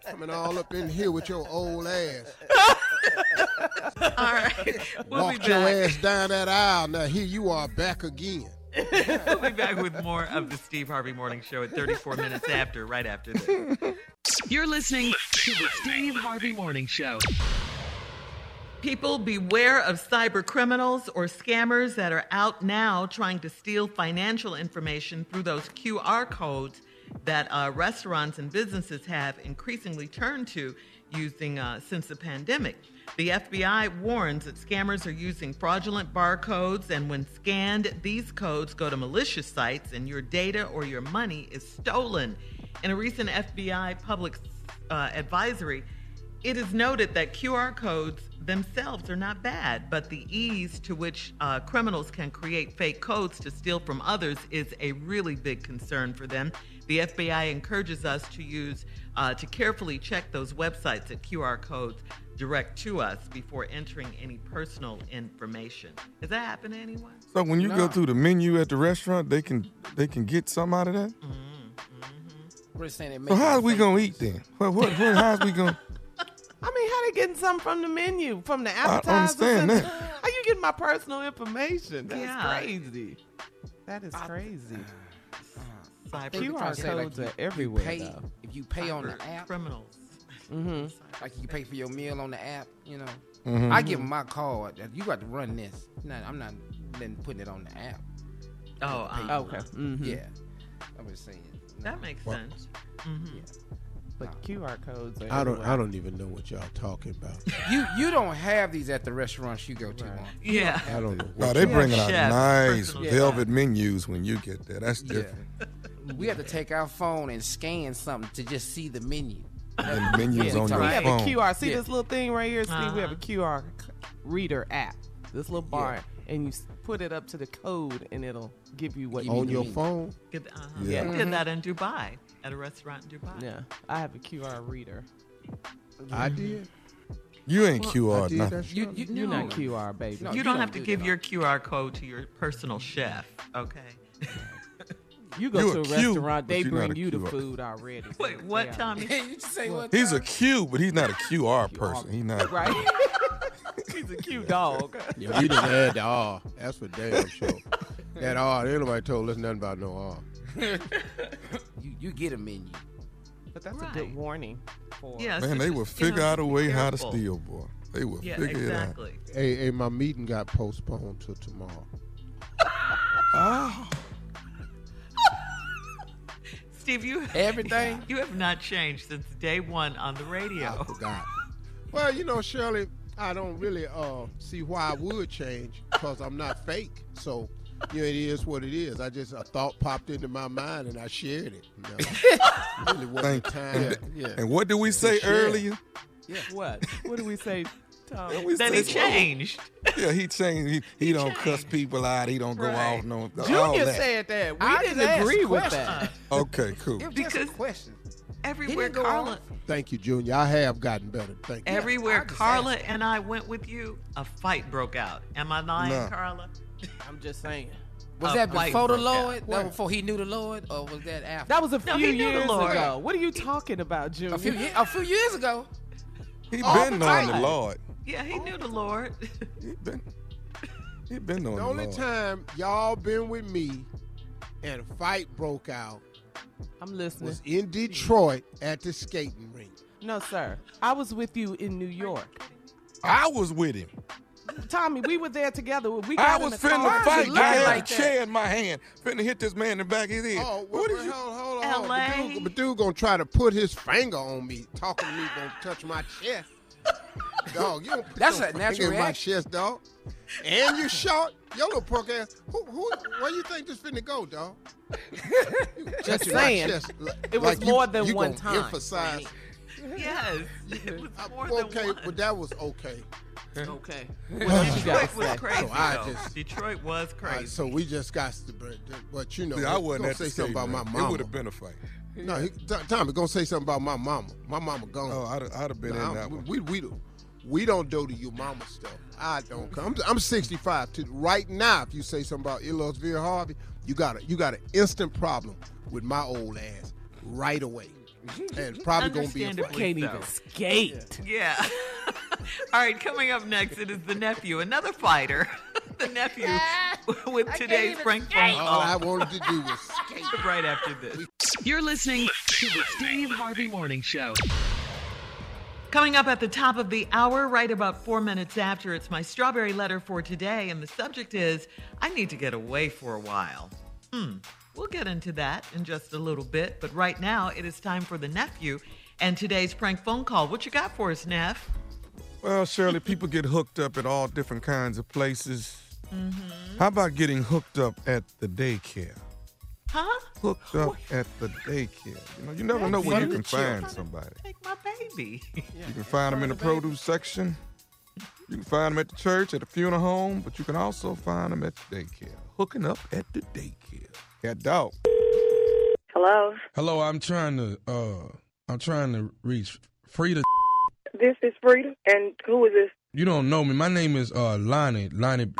Coming all up in here with your old ass. all right. We'll Walked be your ass down that aisle. Now here you are back again. We'll be back with more of the Steve Harvey Morning Show at 34 minutes after, right after this. You're listening to the Steve Harvey Morning Show. People beware of cyber criminals or scammers that are out now trying to steal financial information through those QR codes that uh, restaurants and businesses have increasingly turned to using uh, since the pandemic. The FBI warns that scammers are using fraudulent barcodes, and when scanned, these codes go to malicious sites, and your data or your money is stolen. In a recent FBI public uh, advisory, it is noted that QR codes themselves are not bad, but the ease to which uh, criminals can create fake codes to steal from others is a really big concern for them. The FBI encourages us to use uh, to carefully check those websites that QR codes direct to us before entering any personal information. Has that happened to anyone? So when you go through the menu at the restaurant, they can they can get some out of that. Mm-hmm, mm-hmm. We're saying they So make how's we fake. gonna eat then? What what, what how's we gonna? I mean, how they getting something from the menu, from the I appetizers? understand that. How you getting my personal information? That's Yeah. crazy. That is crazy. Uh, Cyber They trying QR to say, like, codes you- are you everywhere, pay- though. If you pay on the app, criminals. Mm-hmm. like you pay for your meal on the app, you know. Mhm. I give them my card. You got to run this. No, I'm not letting putting it on the app. Oh, Pay uh, Okay. Mm-hmm. Yeah, I was saying. that makes Well- sense. hmm But QR codes are I don't. everywhere. I don't even know what y'all talking about. You you don't have these at the restaurants you go to. Right. Yeah. I don't know. No, they bring out chef, nice personal velvet menus when you get there. That's Yeah. different. We have to take our phone and scan something to just see the menu. And menus Yeah, on we your We have phone. a QR. See Yeah. this little thing right here, Steve? We have a Uh-huh. QR reader app. This little bar, and you put it up to the code, and it'll give you what Give you you on your menu. phone? Good, uh-huh. Yeah. I did that in Dubai at a restaurant in Dubai. Yeah, I have a QR reader. I did. You ain't I QR did. now. You, right. you, You're no. not QR, baby. No, you, you don't don't have to give your QR code to your personal chef, okay? You go You to a a Q, restaurant, they bring you the food already. Wait, what, are- Tommy? you say what? He's a time? But he's not a QR person. He's not. Right? He's a cute dog. Yeah, we didn't add the R. That's for damn sure. That R, ain't nobody told us nothing about no R. You, you get a menu. But that's a good warning for. Yes, Man, they will figure out a just be way how to steal, boy. They will Yeah, figure exactly. It out. Hey, hey, my meeting got postponed till tomorrow. it. Oh, Steve, you Everything? you have not changed since day one on the I radio. forgot. Well, you know, Shirley, I don't really uh, see why I would change because I'm not fake. So, you know, it is what it is. I just a thought popped into my mind and I shared it. You know. really wasn't Thank time. And, yeah. and what did we say earlier? Yeah. What? What do we say, Tom? We Then say he changed. Yeah, he changed. He, he, don't cuss people out. He don't go Right. off no. all Junior that. said that. We I didn't agree with that. Okay, cool. It was just a Because- question. Everywhere Carla, off. Thank you, Junior. I have gotten better. Thank you. everywhere I Carla asked. and I went with you, a fight broke out. Am I lying, No. Carla? I'm just saying. Was A that before the. Lord? That before he knew the Lord, or was that after? That was a No, few he knew the years Lord. ago. What are you talking about, Junior? a few a few years ago. He been the knowing the. Lord. Yeah, he knew the Lord. He been. He been knowing The the, only Lord. time y'all been with me and a fight broke out I'm listening. was in Detroit at the skating rink. No, sir. I was with you in New York. I was with him. Tommy, we were there together. We I got in was finna car. fight. looking I had like a that? chair in my hand, finna hit this man in the back of his head. Oh, what well, did you? hold, hold on, hold on. LA? But dude, but dude gonna try to put his finger on me, talking to me, gonna touch my chest. Dog, you don't put That's your a natural in my reaction. chest, dog. And you short, your little punk ass. Who, who, where you think this finna go, dog? You Just saying. chest like- It was like you- more than you one gonna time. Emphasize. yes, it was I- more okay, than one. but that was okay. Okay. What else you got Detroit was crazy. So I though. just- Detroit was crazy. right, so we just got to, but, but you know, See, I we wasn't gonna say the something about my rink. mama. It would have been a fight. No, he, Tommy gonna say something about my mama. My mama gone. Oh, I'd, I'd have been Nah, in that one. we, we, do- we don't do to your mama stuff. I don't. I'm, I'm 65. To right now, if you say something about Eloise Vera Harvey, you got a you got an instant problem with my old ass right away, and it's probably gonna be a Understandably fight. Can't so. even skate. Yeah. All right, coming up next, it is the nephew, another fighter. the nephew with today's Frank phone All I wanted to do was skate. Right after this. You're listening to the Steve Harvey Morning Show. Coming up at the top of the hour, right about four minutes after, it's my strawberry letter for today, and the subject is I need to get away for a while. Hmm, we'll get into that in just a little bit, but right now it is time for the nephew and today's prank phone call. What you got for us, Neff? Well, Shirley, people get hooked up at all different kinds of places. Mm-hmm. How about getting hooked up at the daycare? Huh? Hooked up at the daycare. You know, you never know where you can find somebody. Take my baby. You can find them in the produce section. You can find them at the church, at the funeral home, but you can also find them at the daycare. Hooking up at the daycare. Cat dog. Hello, Hello, I'm trying to uh I'm trying to reach Frida. this is Frida, and who is this? You don't know me. My name is uh Lonnie. Lonnie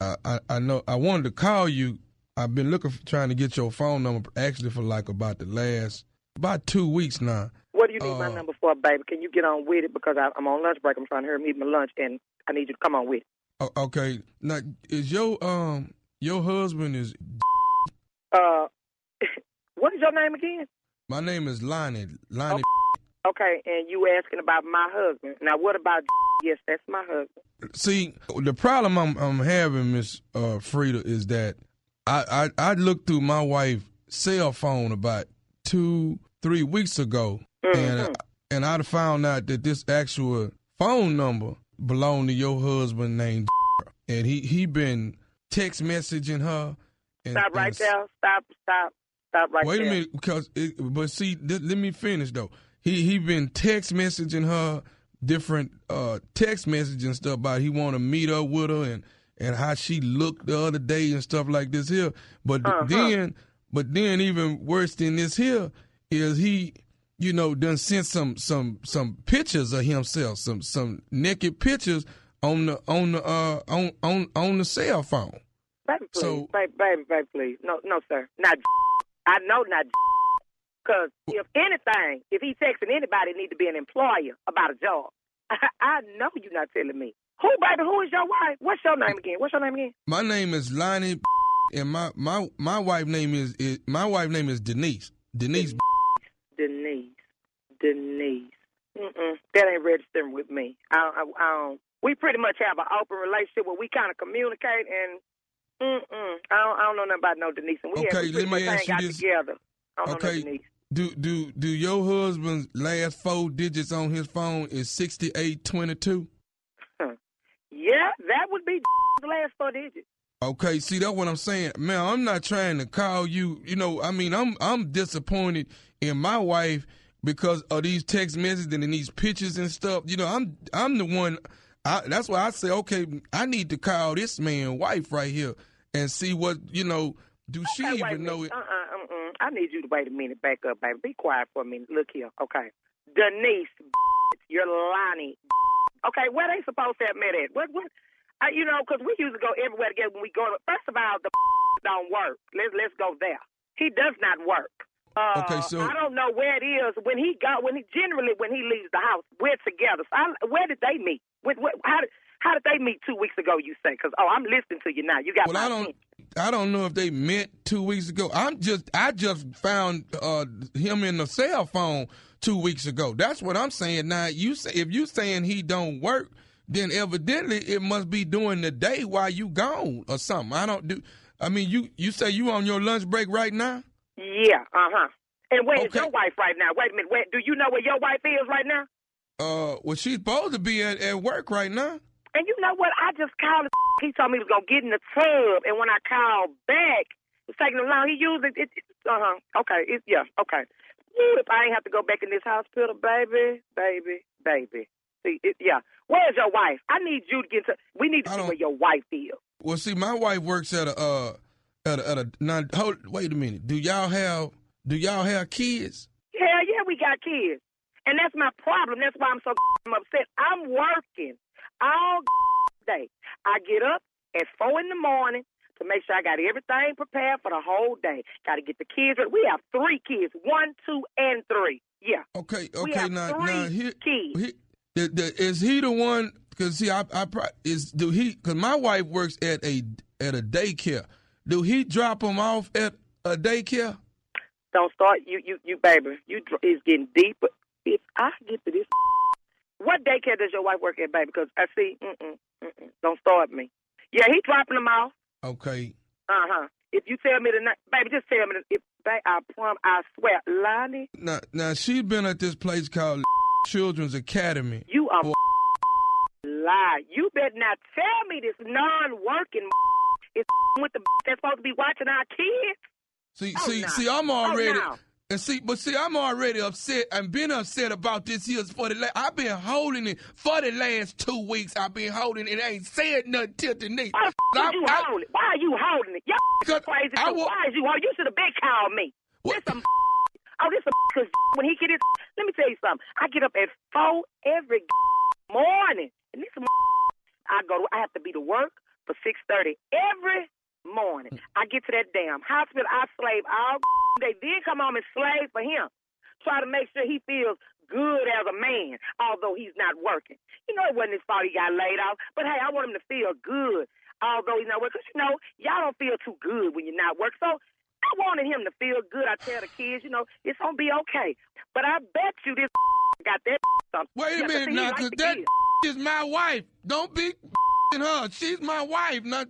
I, I I know I wanted to call you. I've been looking for trying to get your phone number actually for like about the last about two weeks now. What do you need my Uh, number for, baby? Can you get on with it because I, I'm on lunch break. I'm trying to hurry me eat my lunch, and I need you to come on with it. Okay. Now is your um your husband is Uh, what is your name again? my name is Lonnie. Lonnie Okay, and you asking about my husband. Now, what about? Yes, that's my husband. See, the problem I'm I'm having, Miss uh, Frida, is that I, I I looked through my wife's cell phone about two three weeks ago, and and I'd found out that this actual phone number belonged to your husband named, and he he been text messaging her. And, Stop right and- there. Stop. Stop. Stop right Wait there. Wait a minute, because it, but see, th- let me finish though. He he been text messaging her different uh text messages and stuff about he want to meet up with her and and how she looked the other day and stuff like this here. But Uh-huh. then, but then even worse than this here is he, you know, done sent some some some pictures of himself, some some naked pictures on the on the uh on on on the cell phone. Baby, please. So- baby, baby, baby, please. No, no, sir. Not. I know not. Because if anything, if he texting anybody, it need to be an employer about a job. I know you're not telling me. Who, baby? Who is your wife? What's your name again? What's your name again? My name is Lonnie, and my my my wife name is, is my wife name is Denise. Denise. Denise. Denise. Mm-mm. That ain't registering with me. I, I, I don't. We pretty much have an open relationship where we kind of communicate, and mm-mm. I don't, I don't know nothing about no Denise. And we, have, Okay, we let me ask you this. together. I don't know no Okay, Denise. do do do your husband's last four digits on his phone is sixty eight twenty two? Yeah, that would be the last four digits. Okay, see that's what I'm saying, man. I'm not trying to call you. You know, I mean, I'm I'm disappointed in my wife because of these text messages and these pictures and stuff. You know, I'm I'm the one. I, that's why I say, okay, I need to call this man wife right here and see what you know. Do she Hey, even know it? Uh-uh, uh-uh. I need you to wait a minute. Back up, baby. Be quiet for a minute. Look here, okay? Denise, you're Lonnie. Okay, where they supposed to have met at? What? What? I, you know, because we used to go everywhere together when we go. First of all, the don't work. Let's let's go there. He does not work. Uh, Okay, so- I don't know where it is when he got when he generally when he leaves the house. We're together. So I, where did they meet? With what, how did how did they meet two weeks ago? You say? Because oh, I'm listening to you now. You got Well, my I don't. I don't know if they met two weeks ago. I'm just. I just found uh, him in the cell phone two weeks ago. That's what I'm saying. Now you say if you saying he don't work, then evidently it must be during the day while you gone or something. I don't do. I mean, you you say you on your lunch break right now? Yeah, uh huh. And where's your wife right now? Wait a minute. Where, do you know where your wife is right now? Uh, well, she's supposed to be at, at work right now. And you know what? I just called. him. He told me he was gonna get in the tub, and when I called back, it was taking him long. He used it. it, uh huh. Okay. It, yeah. Okay. Woo, if I ain't have to go back in this hospital, baby, baby, baby. See, it, yeah. Where's your wife? I need you to get to. We need to see where your wife is. Well, see, my wife works at a uh at a, at a now. Hold, wait a minute. Do y'all have do y'all have kids? Hell yeah, we got kids. And that's my problem. That's why I'm so upset. I'm working all day. I get up at four in the morning to make sure I got everything prepared for the whole day. Got to get the kids. ready. We have three kids: one, two, and three. Yeah. Okay, okay. Now, now, he, kids. he, the, the, is he the one? Because see, I, I is do he? Because my wife works at a at a daycare. Do he drop them off at a daycare? Don't start. You, you, you, baby. You it's getting deeper. If I get to this What daycare does your wife work at, baby? Because I see, mm-mm, mm-mm, don't start me. Yeah, he dropping them off. Okay. Uh huh. If you tell me tonight, baby, just tell me. The, if babe, I prom, I swear, Lonnie, Now, now she's been at this place called Children's Academy. you are lie. You better not tell me this non-working is with the that's supposed to be watching our kids. See, Oh, see, no. see, I'm Oh, already. no. And see, but see, I'm already upset and been upset about this here for the. La- I've been holding it for the last two weeks. I've been holding it. Ain't said nothing till tonight. Why the f- I- you I- holding it? Why are you holding it? Y'all crazy I wa- Why is you holding? You should have been called me. This some oh, this some because when he get his. Let me tell you something. I get up at four every morning, and this some I go. To, I have to be to work for six thirty every morning. I get to that damn hospital. I slave all day. Then come home and slave for him. Try to make sure he feels good as a man, although he's not working. You know, it wasn't his fault he got laid off. But hey, I want him to feel good, although he's not working. Because, you know, y'all don't feel too good when you're not working. So I wanted him to feel good. I tell the kids, you know, it's gonna be okay. But I bet you this got that something. Wait a minute now, cause the that my wife. Don't be in her. She's my wife, not.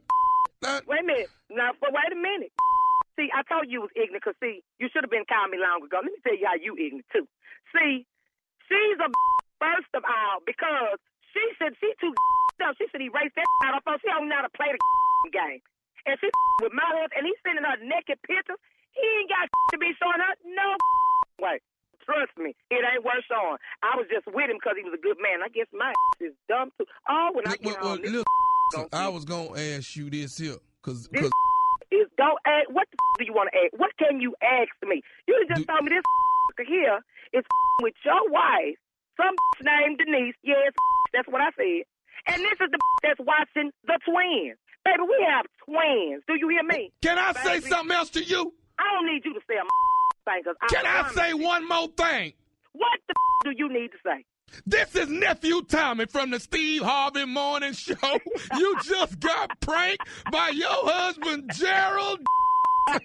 Not Wait a minute. Now, but wait a minute. See, I told you was ignorant because, see, you should have been calling me long ago. Let me tell you how you ignorant, too. See, she's a first of all because she said she too dumb. She said erase that out of her. She don't know how to play the game. And she with my husband, and he's sending her naked pictures. He ain't got to be showing her no way. Trust me, it ain't worth showing. I was just with him because he was a good man. I guess my is dumb too. Oh, when I get Well, home, this gonna I was gonna ask you this here, cause, This 'cause is go ask. What the do you want to ask? What can you ask me? You just told me this here is with your wife, some named Denise. Yes, that's what I said. And this is the that's watching the twins. Baby, we have twins. Do you hear me? Can I say something else to you? I don't need you to say a thing. Cause Can I say you- one more thing? What the do you need to say? This is nephew Tommy from the Steve Harvey Morning Show. You just got pranked by your husband Gerald.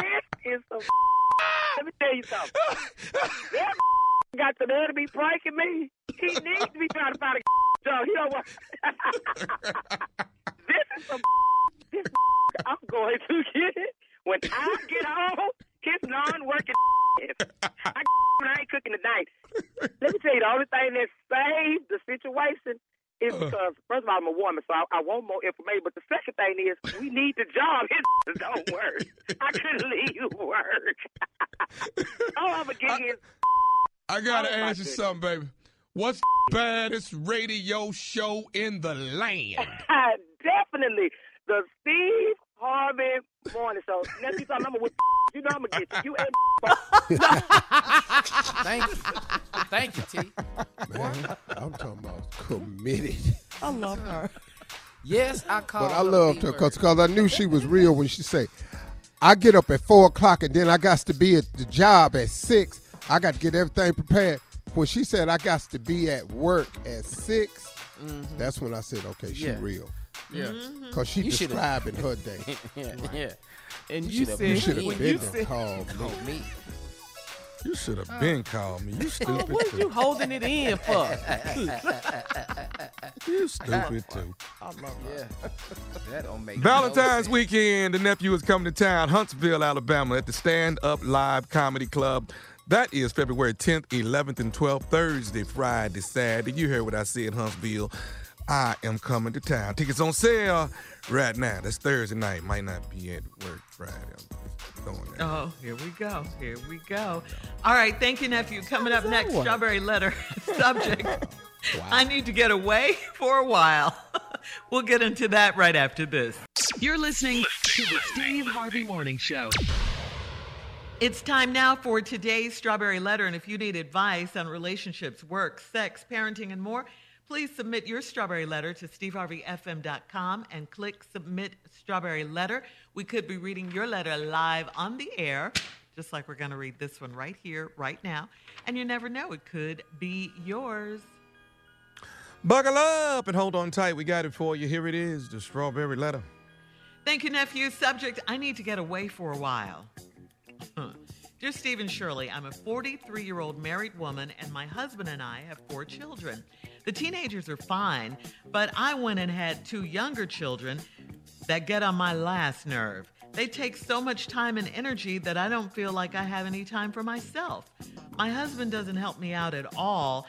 This is some. Let me tell you something. That got the nerve to be pranking me. He needs to be trying to find a job. He don't want. this is some. This I'm going to get it when I get home. His non-working. I when I ain't cooking tonight. Let me tell you, the only thing that saved the situation is uh. because first of all I'm a woman, so I, I want more information. But the second thing is we need the job. His don't work. I couldn't leave work. All I'm gonna get is I gotta Oh, ask you something, baby. What's the baddest radio show in the land? definitely the Steve Harvey Morning Show. Next time I'm gonna with you know I'm gonna get you. You ain't Thank you. Thank you, T. Man, I'm talking about committed. I love her. Yes, I called. But I loved her because I knew she was real when she said, I get up at 4 o'clock and then I got to be at the job at 6. I got to get everything prepared. When she said I got to be at work at 6, mm-hmm. that's when I said, okay, she Yeah. real. Yeah. Mm-hmm. Because she You should've- describing her day. yeah, yeah. And You you, should've said You should have when been you there said, called me. Call me. You should have uh. been called me. You stupid what too. you holding it in for? You stupid too. I love her. Yeah. That don't make Valentine's no sense. weekend, the nephew is coming to town, Huntsville, Alabama, at the Stand Up Live Comedy Club. That is February 10th, 11th, and 12th, Thursday, Friday, Saturday. You heard what I said, Huntsville. I am coming to town. Tickets on sale right now. That's Thursday night. Might not be at work Friday. I'm going there. Oh, here we go. Here we go. All right. Thank you, nephew. Coming up next, one? strawberry letter subject. I need to get away for a while. we'll get into that right after this. You're listening to the Steve Harvey Morning Show. It's time now for today's Strawberry Letter. And if you need advice on relationships, work, sex, parenting, and more, please submit your Strawberry Letter to steveharveyfm.com and click Submit Strawberry Letter. We could be reading your letter live on the air, just like we're going to read this one right here, right now. And you never know, it could be yours. Buckle up and hold on tight. We got it for you. Here it is the strawberry letter. Thank you, nephew. Subject I need to get away for a while. Dear Stephen Shirley, I'm a 43 year old married woman, and my husband and I have four children. The teenagers are fine, but I went and had two younger children that get on my last nerve. They take so much time and energy that I don't feel like I have any time for myself. My husband doesn't help me out at all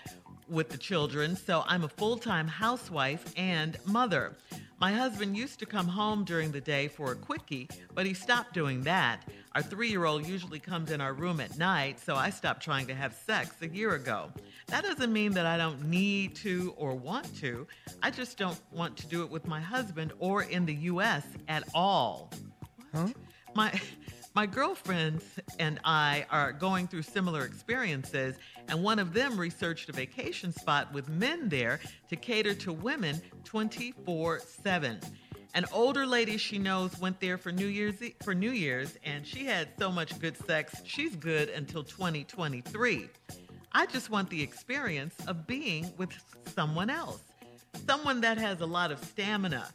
with the children, so I'm a full time housewife and mother. My husband used to come home during the day for a quickie, but he stopped doing that. Our three year old usually comes in our room at night, so I stopped trying to have sex a year ago. That doesn't mean that I don't need to or want to. I just don't want to do it with my husband or in the U.S. at all. My my girlfriends and I are going through similar experiences, and one of them researched a vacation spot with men there to cater to women 24 7. An older lady she knows went there for New Year's for New Year's, and she had so much good sex. She's good until 2023. I just want the experience of being with someone else, someone that has a lot of stamina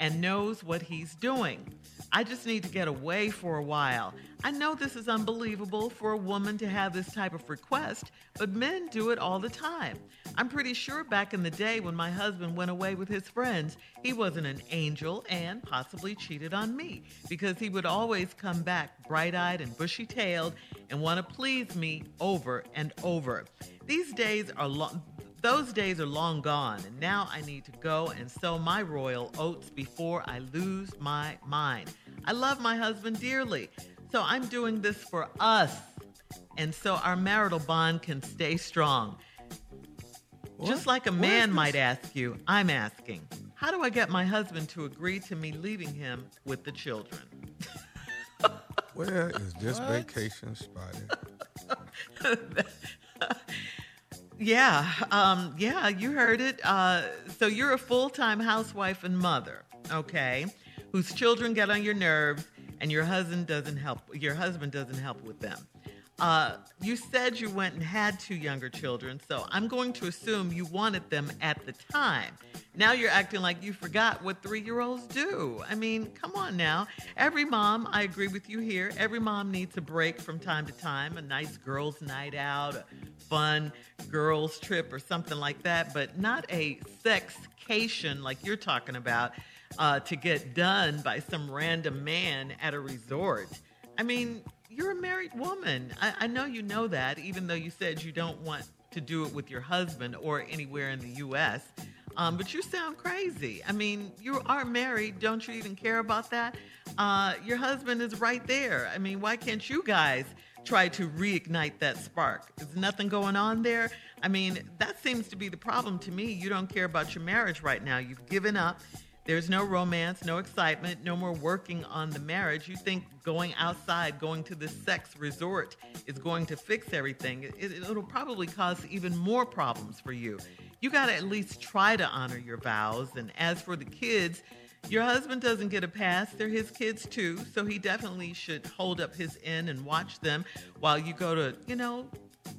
and knows what he's doing. I just need to get away for a while. I know this is unbelievable for a woman to have this type of request, but men do it all the time. I'm pretty sure back in the day when my husband went away with his friends, he wasn't an angel and possibly cheated on me because he would always come back bright eyed and bushy tailed and want to please me over and over. These days are long. Those days are long gone, and now I need to go and sow my royal oats before I lose my mind. I love my husband dearly, so I'm doing this for us, and so our marital bond can stay strong. Just like a man might ask you, I'm asking, how do I get my husband to agree to me leaving him with the children? Where is this What? vacation spotted? Yeah, um, yeah, you heard it. Uh, so you're a full-time housewife and mother, okay, whose children get on your nerves, and your husband doesn't help. Your husband doesn't help with them. Uh, you said you went and had two younger children, so I'm going to assume you wanted them at the time. Now you're acting like you forgot what three-year-olds do. I mean, come on now. Every mom, I agree with you here. Every mom needs a break from time to time, a nice girls' night out, a fun girls' trip, or something like that, but not a sexcation like you're talking about uh, to get done by some random man at a resort. I mean, you're a married woman. I, I know you know that, even though you said you don't want to do it with your husband or anywhere in the U.S. Um, but you sound crazy. I mean, you are married. Don't you even care about that? Uh, your husband is right there. I mean, why can't you guys try to reignite that spark? Is nothing going on there? I mean, that seems to be the problem to me. You don't care about your marriage right now. You've given up. There's no romance, no excitement, no more working on the marriage. You think going outside, going to the sex resort is going to fix everything. It, it'll probably cause even more problems for you. You got to at least try to honor your vows. And as for the kids, your husband doesn't get a pass. They're his kids too. So he definitely should hold up his end and watch them while you go to, you know,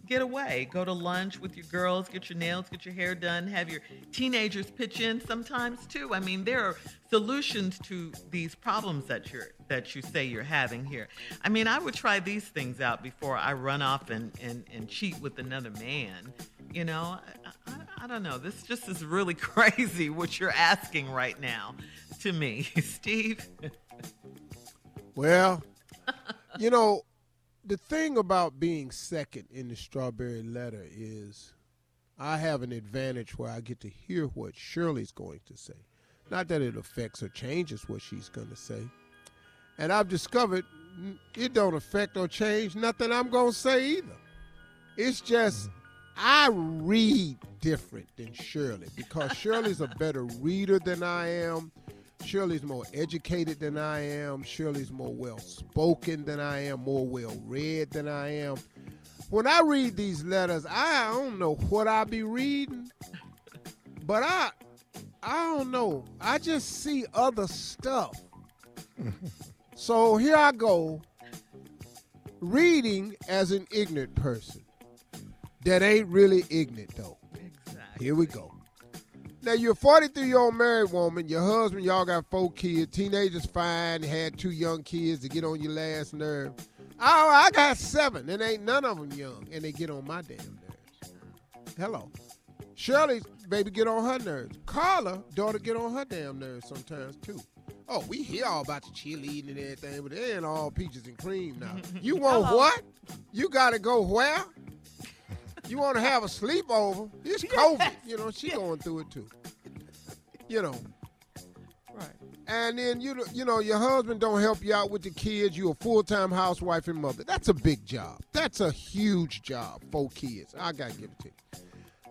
get away. Go to lunch with your girls, get your nails, get your hair done, have your teenagers pitch in sometimes too. I mean, there are solutions to these problems that you're that you say you're having here. I mean, I would try these things out before I run off and, and, and cheat with another man. You know, I, I, I don't know. This just is really crazy what you're asking right now to me, Steve. Well, you know, the thing about being second in the strawberry letter is I have an advantage where I get to hear what Shirley's going to say. Not that it affects or changes what she's going to say. And I've discovered it don't affect or change nothing I'm going to say either. It's just I read different than Shirley because Shirley's a better reader than I am. Shirley's more educated than I am. Shirley's more well spoken than I am, more well read than I am. When I read these letters, I don't know what I be reading, but I I don't know. I just see other stuff. so here I go reading as an ignorant person that ain't really ignorant though. Here we go. Now you're a 43 year old married woman. Your husband, y'all got four kids. Teenagers fine. Had two young kids to get on your last nerve. Oh, I got seven, and ain't none of them young, and they get on my damn nerves. Hello. Shirley's baby get on her nerves. Carla, daughter, get on her damn nerves sometimes too. Oh, we hear all about the cheerleading and everything, but it ain't all peaches and cream now. You want Hello. what? You gotta go where? You want to have a sleepover? It's COVID. You know, she going through it too. You know. Right. And then you know- you know your husband don't help you out with the kids. You a full time housewife and mother. That's a big job. That's a huge job. Four kids. I gotta give it to you.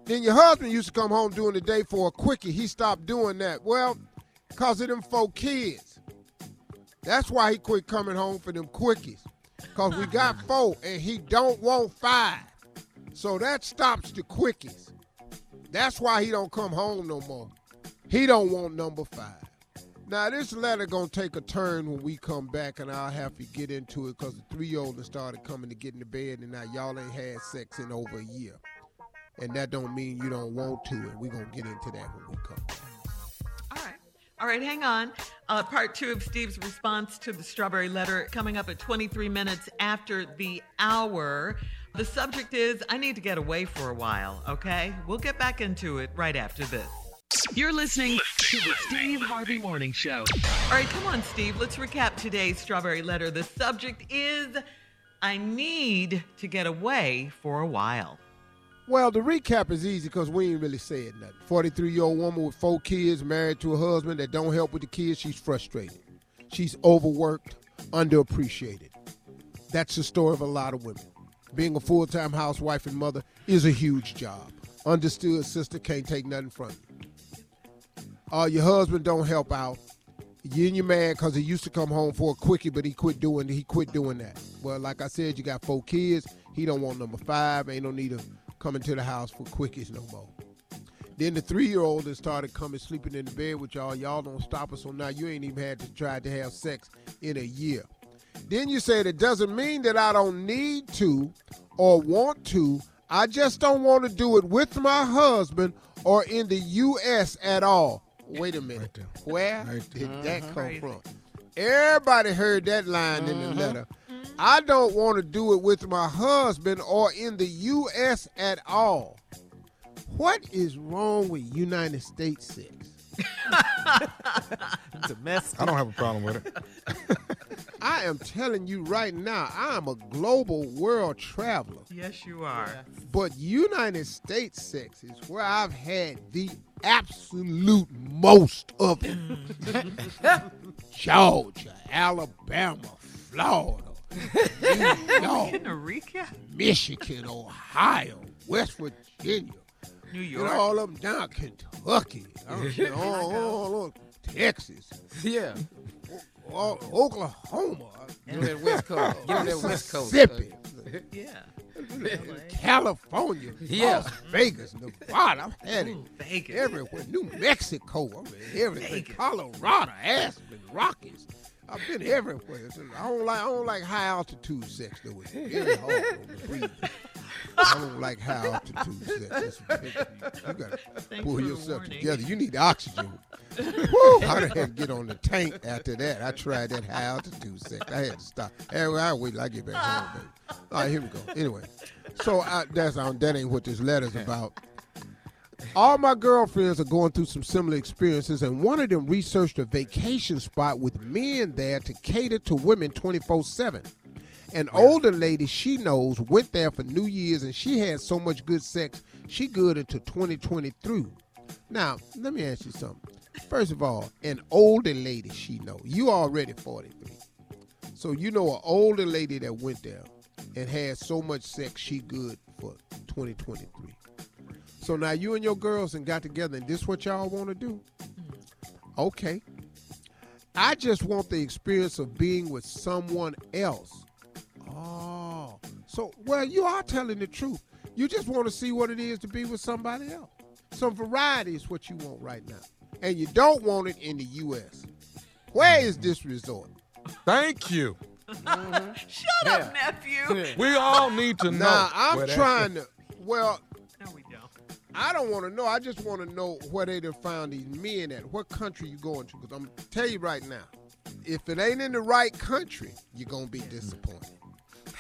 Then your husband used to come home during the day for a quickie. He stopped doing that. Well, cause of them four kids. That's why he quit coming home for them quickies. Cause we got four and he don't want five. So that stops the quickies. That's why he don't come home no more. He don't want number five. Now this letter gonna take a turn when we come back, and I'll have to get into it because the three-year-old started coming to get into bed, and now y'all ain't had sex in over a year, and that don't mean you don't want to, and we gonna get into that when we come. back. All right, hang on. Uh, part two of Steve's response to the strawberry letter coming up at 23 minutes after the hour. The subject is I need to get away for a while, okay? We'll get back into it right after this. You're listening to the Steve Harvey Morning Show. All right, come on, Steve. Let's recap today's strawberry letter. The subject is I need to get away for a while. Well, the recap is easy because we ain't really said nothing. 43 year old woman with four kids, married to a husband that don't help with the kids. She's frustrated. She's overworked, underappreciated. That's the story of a lot of women. Being a full time housewife and mother is a huge job. Understood, sister can't take nothing from you. Uh, your husband don't help out. You and your man because he used to come home for a quickie, but he quit doing he quit doing that. Well, like I said, you got four kids. He don't want number five. Ain't no need of coming to the house for quickies no more. Then the three year old has started coming sleeping in the bed with y'all. Y'all don't stop us, so now you ain't even had to try to have sex in a year. Then you said it doesn't mean that I don't need to or want to. I just don't want to do it with my husband or in the U.S. at all. Wait a minute. Where did that mm-hmm. come from? Everybody heard that line in the mm-hmm. letter. I don't want to do it with my husband or in the U.S. at all. What is wrong with United States sex? Domestic. I don't have a problem with it. I am telling you right now, I am a global world traveler. Yes, you are. But United States sex is where I've had the absolute most of it. Georgia, Alabama, Florida, New York, Getting a recap? Michigan, Ohio, West Virginia, New York. all of them down Kentucky, I know, oh all, all, all, Texas, Yeah. all, Oklahoma, Get on that West Coast. Get on that West Coast. Mississippi, Yeah. California, Yeah. Las Vegas, Nevada. I've had it Vegas. everywhere. New Mexico, I'm in everything. Colorado, Aspen, Rockies. I've been everywhere. I don't like I don't like high altitude sex though. It's very hard on the breathing. I don't like high altitude sex. You gotta Thanks pull yourself warning. together. You need oxygen. Woo, I done had to get on the tank after that. I tried that high altitude sex. I had to stop. Anyway, I wait till I get back home, baby. All right, here we go. Anyway, so I, that's um, that ain't what this letter's about. All my girlfriends are going through some similar experiences, and one of them researched a vacation spot with men there to cater to women 24 7. An older lady she knows went there for New Year's and she had so much good sex, she good until 2023. Now, let me ask you something. First of all, an older lady she know. You already 43. So you know an older lady that went there and had so much sex she good for 2023. So now you and your girls and got together and this what y'all want to do? Okay. I just want the experience of being with someone else. Oh. So well you are telling the truth. You just want to see what it is to be with somebody else. Some variety is what you want right now. And you don't want it in the US. Where is this resort? Thank you. Mm-hmm. Shut up, nephew. We all need to know. Now I'm trying to. Well, No, we don't. I don't want to know. I just want to know where they done found these men at. What country you going to? Because I'm gonna tell you right now, if it ain't in the right country, you're gonna be disappointed.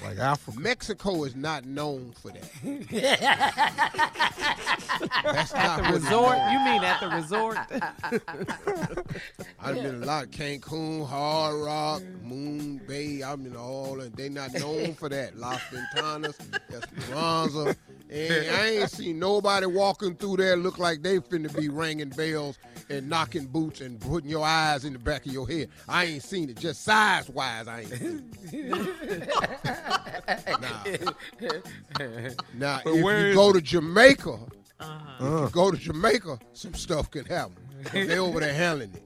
Like Africa. Mexico is not known for that. That's At not the what resort? known. You mean at the resort? I've been a lot of Cancun, Hard Rock, Moon Bay. I'm in all, and they not known for that. Las Ventanas, Esperanza. And I ain't seen nobody walking through there look like they finna be ringing bells and knocking boots and putting your eyes in the back of your head. I ain't seen it. Just size wise, I ain't seen it. Now, But if you go it? to Jamaica, Uh-huh. if you go to Jamaica, some stuff can happen. They over there handling it.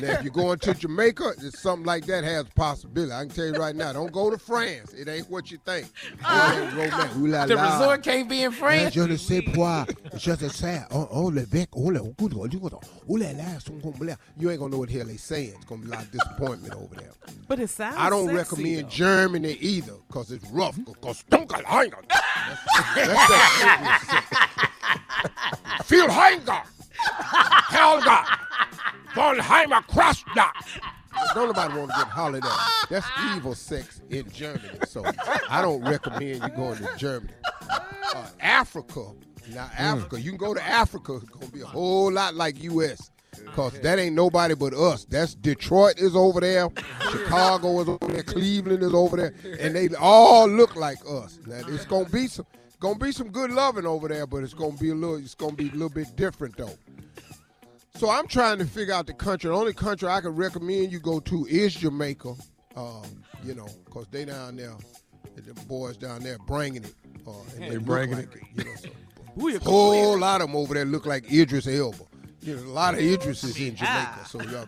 Now, if you're going to Jamaica, it's something like that has a possibility. I can tell you right now, don't go to France. It ain't what you think. Ah. It ain't la The la. resort can't be in France. Je ne sais pas. Je ne sais. Oh, oh, le bec. Oh, le oh, la la, son comme blah. You ain't gonna know what the hell they saying. It's gonna be a lot of disappointment over there. But it sounds I don't sexy, recommend though. Germany either, cause it's rough. Mm-hmm. Cause Dunkelhanger. That's, that's that Phil Hanger. Helga. Von Heimer Krasna. Don't nobody want to get hollered at. That's evil sex in Germany. So I don't recommend you going to Germany. Uh, Africa. Now Africa, you can go to Africa. It's gonna be a whole lot like U.S. Cause that ain't nobody but us. That's Detroit is over there, Chicago is over there, Cleveland is over there, and they all look like us. Now it's gonna be some, gonna be some good loving over there, but it's gonna be a little, it's gonna be a little bit different though. So I'm trying to figure out the country. The only country I can recommend you go to is Jamaica. Um, you know, cause they down there, the boys down there bringing it. Uh, and They they bringing like it. You know, so whole lot of them over there look like Idris Elba. You know, a lot of Idris is in Jamaica, so y'all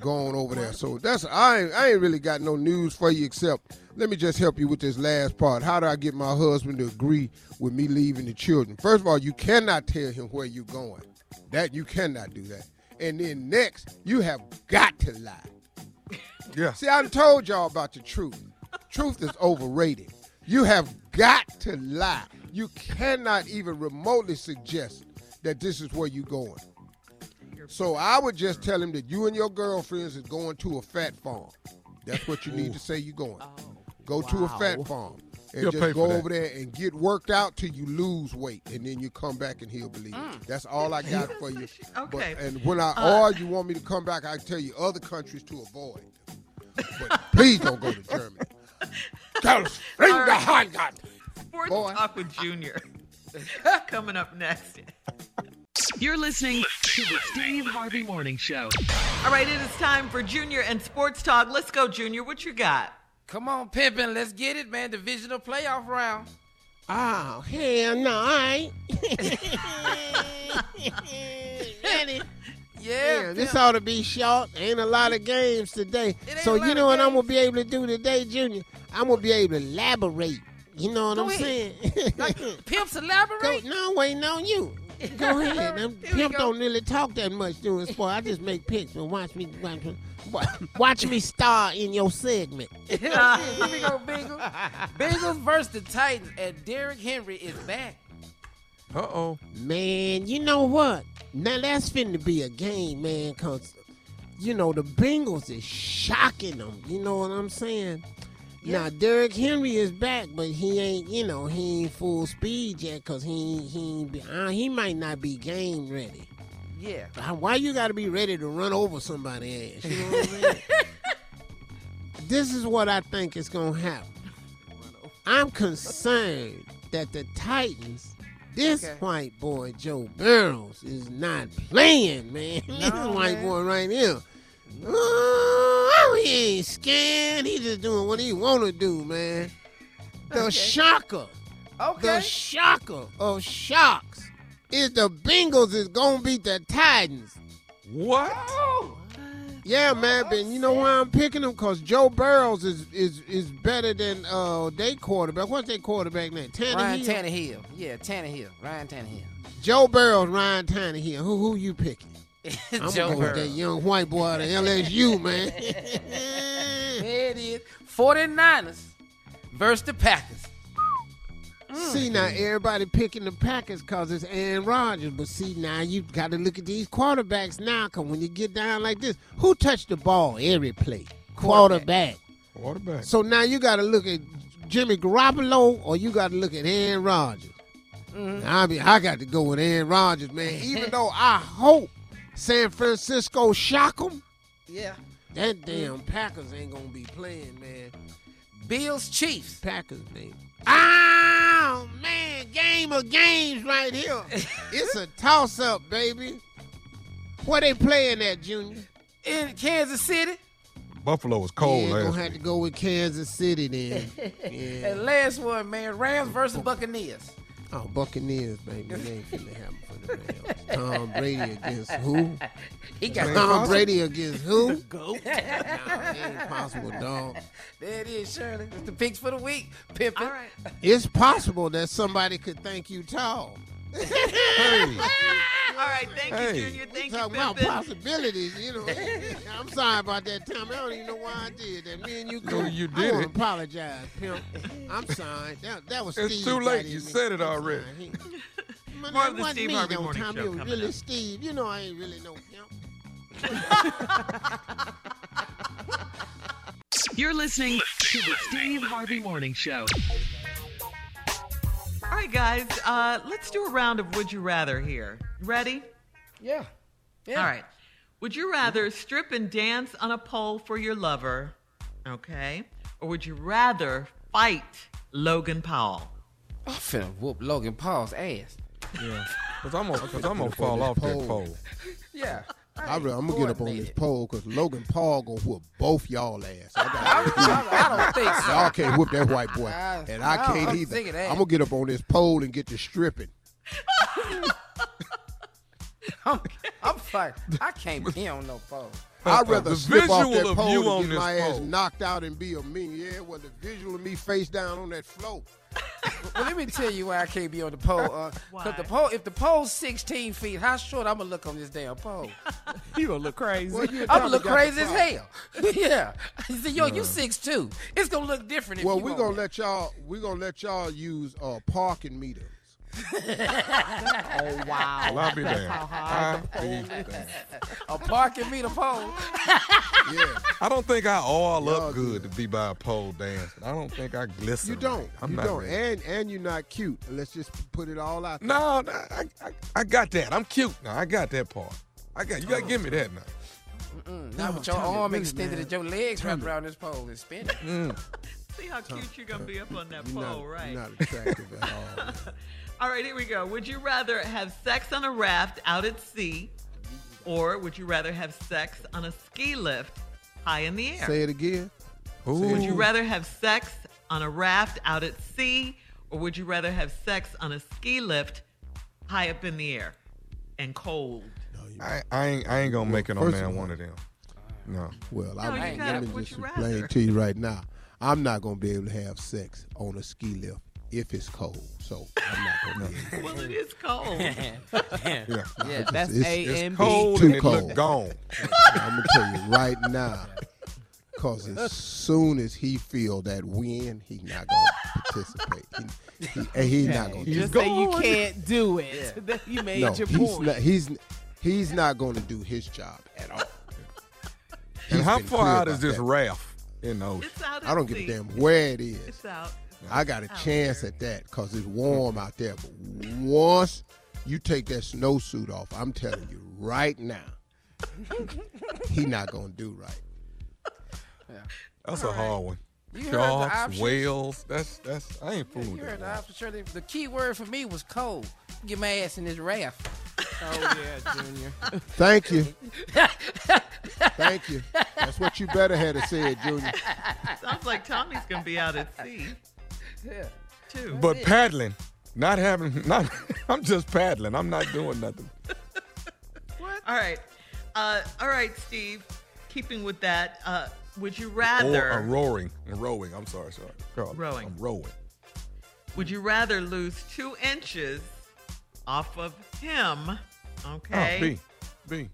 going over there. So that's I ain't, I ain't really got no news for you except let me just help you with this last part. How do I get my husband to agree with me leaving the children? First of all, you cannot tell him where you're going. That you cannot do that. And then next, you have got to lie. Yeah. See, I done told y'all about the truth. Truth is overrated. You have got to lie. You cannot even remotely suggest that this is where you're going. So I would just tell him that you and your girlfriends is going to a fat farm. That's what you need to say you're going. Oh, Go to a fat farm. And He'll just for go that. over there and get worked out till you lose weight, and then you come back and he'll believe. it. That's all I got for you. Okay. But, and when I Uh, or you want me to come back, I can tell you other countries to avoid. But please don't go to Germany. Girls, bring All the right. Heimat. Sports Boy. Talk with Junior. Coming up next. You're listening to the Steve Harvey Morning Show. All right, it is time for Junior and Sports Talk. Let's go, Junior. What you got? Come on, pimpin', let's get it, man. Divisional playoff round. Oh, hell no, I ain't. Yeah, this ought to be short. Ain't a lot of games today. So you know of what I'm gonna be able to do today, Junior? I'm gonna be able to elaborate. You know what Go I'm ahead. saying? Pimps elaborate. Go, no, waiting on you. Go ahead. I'm, Pimp don't really talk that much doing sport. I just make picks and watch me watch, watch, watch me star in your segment. Here we go, Bengals. Bengals versus the Titans, and Derrick Henry is back. Uh oh. Man, you know what? Now that's finna be a game, man, cause you know the Bengals is shocking them. You know what I'm saying? Now Derrick Henry is back, but he ain't, you know, he ain't full speed yet, cause he he be, uh, he might not be game ready. Yeah. Uh, Why you got to be ready to run over somebody ass? You know what I'm saying? this is what I think is gonna happen. I'm concerned that the Titans, this Okay. white boy Joe Burrows, is not playing, man. this No, white man. boy right here. Oh, he ain't scared. He just doing what he want to do, man. The Okay. shocker, Okay. the shocker of shocks is the Bengals is gonna beat the Titans. What? Yeah, man, but you know why I'm picking them? Cause Joe Burrows is is is better than uh they quarterback. What's their quarterback name? Tannehill. Ryan Tannehill. Yeah, Tannehill. Ryan Tannehill. Joe Burrows, Ryan Tannehill. Who who you picking? I'm Joe gonna with that young white boy out of LSU, man. There it is. 49ers versus the Packers. see now, everybody picking the Packers cause it's Aaron Rodgers, but see now you got to look at these quarterbacks now. Cause when you get down like this, who touched the ball every play? Quarterback. Quarterback. So now you got to look at Jimmy Garoppolo or you got to look at Aaron Rodgers. Mhm. I mean, I got to go with Aaron Rodgers, man. Even though I hope San Francisco shock them, Yeah. that damn Packers ain't gonna be playing, man. Bills Chiefs. Packers, man. Oh man, game of games right here. it's a toss up, baby. Where they playing at, Junior? In Kansas City. Buffalo was cold yeah, last gonna week. have to go with Kansas City then. yeah. And last one, man, Rams versus Buccaneers. Oh, Buccaneers, baby. They ain't finna happen for the Rams. Tom Brady against who? He got Tom Brady against who? Go. Nah, it ain't possible, dog. There it is, Shirley. It's the picks for the week. Pippin. All right. It's possible that somebody could think you tall. Hey, All right. Thank Hey. you, Junior. Thank you, Talking about possibilities, you know. I'm sorry about that, Tom. I don't even know why I did that. Me and you No, you did wanna it. apologize, pimp. I'm sorry. That, that was It's Steve too late. You me. said it already. sorry. He- Man, More that of the Steve me, Harvey though, Morning Tom. Show was coming really up. Steve. You know I ain't really no pimp. You're listening to the Steve Harvey Morning Show. All right, guys. Uh, let's do a round of Would You Rather here. Ready? Yeah. Yeah. All right. Would you rather strip and dance on a pole for your lover, okay? Or would you rather fight Logan Paul? I'm finna whoop Logan Paul's ass. yeah. Cause I'm gonna, cause I'm gonna fall off that pole. Yeah. I am gonna get up on this pole because Logan Paul gonna whoop both y'all ass. I, I, got I, I don't think so. y'all can't whoop that white boy, I- and I I can't don't either. think of that. I'm gonna get up on this pole and get to stripping. I'm, I'm fine. I can't be on no pole. I'd rather The slip off that pole and get this my ass knocked out and be a mean. Yeah, well, the visual of me face down on that float. Well, let me tell you why I can't be on the pole. Uh, 'cause Why? the pole, if the pole's 16 feet, how short I'm gonna look on this damn pole? You gonna look crazy. Well, I'm gonna look crazy as hell. yeah. He said, "Yo, you six two. It's gonna look different." If Well, you we're gonna it. let y'all. We're gonna let y'all use uh, parking meters. Oh wow. Well, I'll be That's damned. how high I'll pole be is. damned. a parking meter pole. Yeah, I don't think I all Y'all up good to be by a pole dancing. I don't think I glisten. you don't. right. I'm you not don't. ready. And and you're not cute. Let's just put it all out. there. No, no, I, I, I got that. I'm cute now. I got that part. I got you. Got to give me that now. Mm, not with your arm really, extended man. and your legs wrapped around this pole and spinning. Mm. See how cute you're gonna be up on that You're pole, not, right? not attractive at all. All right, here we go. Would you rather have sex on a raft out at sea, or would you rather have sex on a ski lift high in the air? Say it again. Would you rather have sex on a raft out at sea, or would you rather have sex on a ski lift high up in the air and cold? I, I ain't I ain't gonna make it on First there of one of them. No. Well, No, I'm, you let gotta- me would just you explain to you right now. I'm not gonna be able to have sex on a ski lift if it's cold. So I'm not gonna be. Well, it is cold. Yeah. Yeah, that's It's- A and B. cold too it cold. look gone. I'm gonna tell you right now, because as soon as he feel that wind, he not gonna participate. He, he, and he not gonna. do Just it. say you can't do it. Then you made No, your he's point. not. He's he's not gonna do his job at all. And He's how far out is this that. raft in the ocean? It's out I don't give a damn where it is. It's out. It's I oh. got a out chance at that because it's warm out there. But once you take that snowsuit off, I'm telling you right now, he not gonna do right. Yeah. That's a hard one. You heard Sharks, options. wheels. That's that's. I ain't fooling You with heard the that. option, Shirley. The key word for me was cold. Get my ass in this raft. oh yeah, Junior. Thank you, thank you. That's what you better had to said, Junior. Sounds like Tommy's gonna be out at sea Yeah. too. But paddling, not having, not. I'm just paddling. I'm not doing nothing. What? All right, uh, all right, Steve. Keeping with that, uh, would you rather? Or rather? a roaring, rowing. I'm sorry, sorry. Carl, Rowing. I'm rowing. Would you rather lose two inches off of him, okay, Oh, B, B.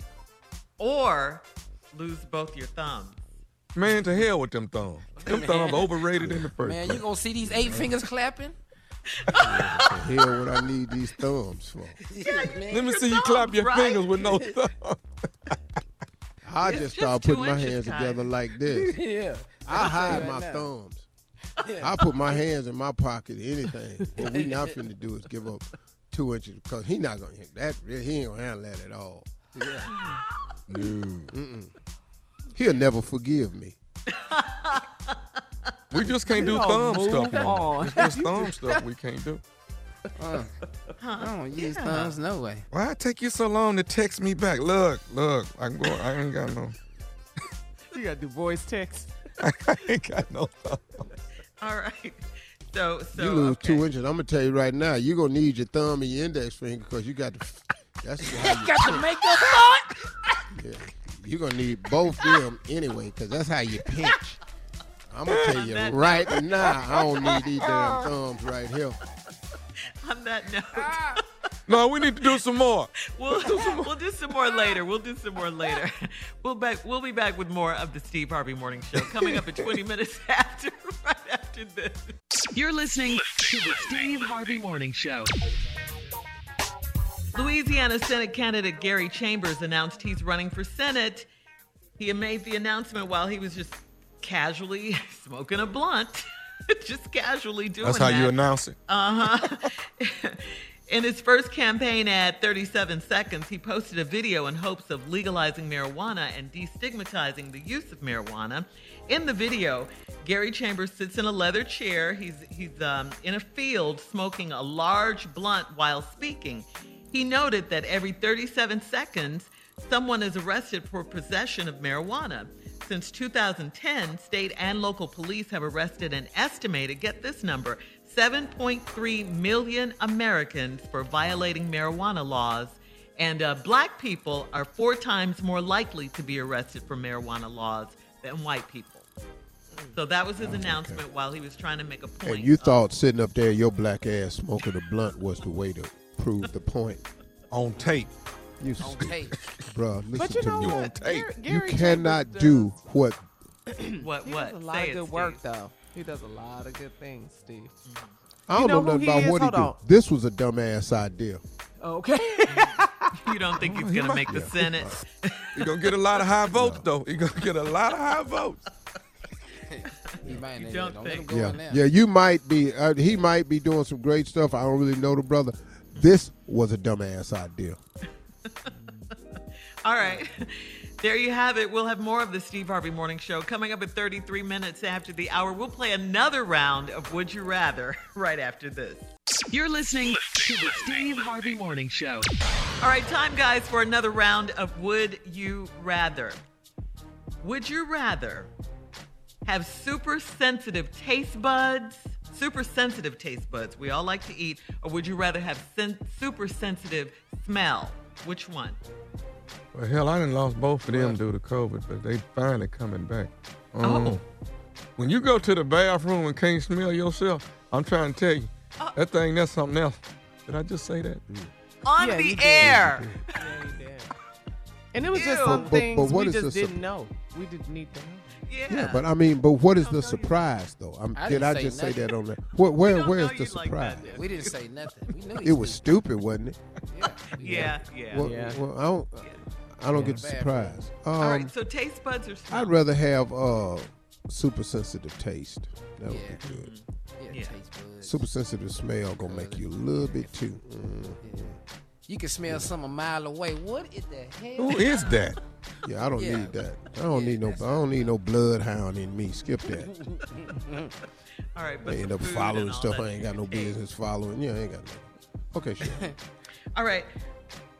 or lose both your thumbs? Man, to hell with them thumbs. Them thumbs overrated in the first Man, you gonna see these eight fingers clapping? The hell, what I need these thumbs for? Let me your see you clap your right? fingers with no thumbs. I It's just just start putting my hands Ty. together like this. yeah. I hide right my now. thumbs. I put my hands in my pocket. Anything. What we not finna do is give up two inches because he not gonna that. He ain't gonna handle that at all. No. Mm-mm. He'll never forgive me. We just can't do You thumb don't stuff. move no more. on. It's just thumb stuff we can't do. Uh, I don't use Yeah. thumbs no way. Why it take you so long to text me back? Look, look, I can go. I ain't got no. You gotta do voice text. I ain't got no thumb. All right. So, so you lose okay. two inches. I'm gonna tell you right now. You're gonna need your thumb and your index finger because you got to. That's how you Got the makeup on. Yeah. You're gonna need both of them anyway, because that's how you pinch. I'm gonna tell you That- right now, I don't need these damn thumbs right here. On that note, No, we need to do some more. we'll, we'll do some more later. We'll do some more later. We'll back. We'll be back with more of the Steve Harvey Morning Show coming up at 20 minutes after, right after this. You're listening to the Steve Harvey Morning Show. Louisiana Senate candidate Gary Chambers announced he's running for Senate. He made the announcement while he was just casually smoking a blunt, just casually doing That's how that. you announce it. Uh huh. In his first campaign ad, 37 seconds, he posted a video in hopes of legalizing marijuana and destigmatizing the use of marijuana. In the video, Gary Chambers sits in a leather chair. He's he's um, in a field smoking a large blunt while speaking. He noted that every 37 seconds, someone is arrested for possession of marijuana. Since 2010, state and local police have arrested an estimated, get this number, 7.3 million Americans for violating marijuana laws. And uh, black people are four times more likely to be arrested for marijuana laws than white people. So that was his announcement while he was trying to make a point. And you thought sitting up there, your black ass smoking a blunt was the way to prove the point. On tape. You On stupid. tape. Bruh, listen But you to know me. what? Gary, You cannot Chambers do what what He what? does a lot Say of it, good work, Steve. though. He does a lot of good things, Steve. I don't You know know, who nothing he about is? what he Hold do. on. This was a dumbass idea. Okay. You don't think he's going to make the Senate? You're gonna get a lot of high votes though. You're gonna get a lot of high votes. He might You not- don't don't think. Yeah, yeah. You might be. Uh, he might be doing some great stuff. I don't really know the brother. This was a dumbass idea. All right. There you have it. We'll have more of the Steve Harvey Morning Show coming up at 33 minutes after the hour. We'll play another round of Would You Rather right after this. You're listening to the Steve Harvey Morning Show. All right, time, guys, for another round of Would You Rather. Would you rather have super sensitive taste buds, super sensitive taste buds we all like to eat, or would you rather have sen- super sensitive smell? Which one? Well, hell, I done lost both of them due to COVID, but they finally coming back. Um, Oh. When you go to the bathroom and can't smell yourself, I'm trying to tell you, Uh. that thing, that's something else. Did I just say that? On Yeah, the you did. air. Yeah, he did. And it was just Ew. some But- but- things but what we just didn't know. We didn't need to know. Yeah. Yeah, but I mean, but what is the surprise though? I'm, I did I say just say nothing. that on there? Where, where where's the you like surprise? We didn't say nothing. We knew it was stupid, wasn't it? Yeah. yeah, yeah. Well, Yeah. well, I don't. I don't get the surprise. Um, All right, so taste buds or smell? I'd rather have uh, super sensitive taste. That would Yeah. be good. Yeah, Yeah. taste buds. Super sensitive smell gonna make you a little bit too. Mm. You can smell something a mile away. What in the hell? Who is that? Yeah, I don't Yeah. need that. I don't Yeah, need no. I don't need no bloodhound in me. Skip that. All right, but I end up following stuff. I ain't got no Hey. business following. Yeah, I ain't got no. Okay, sure. All right.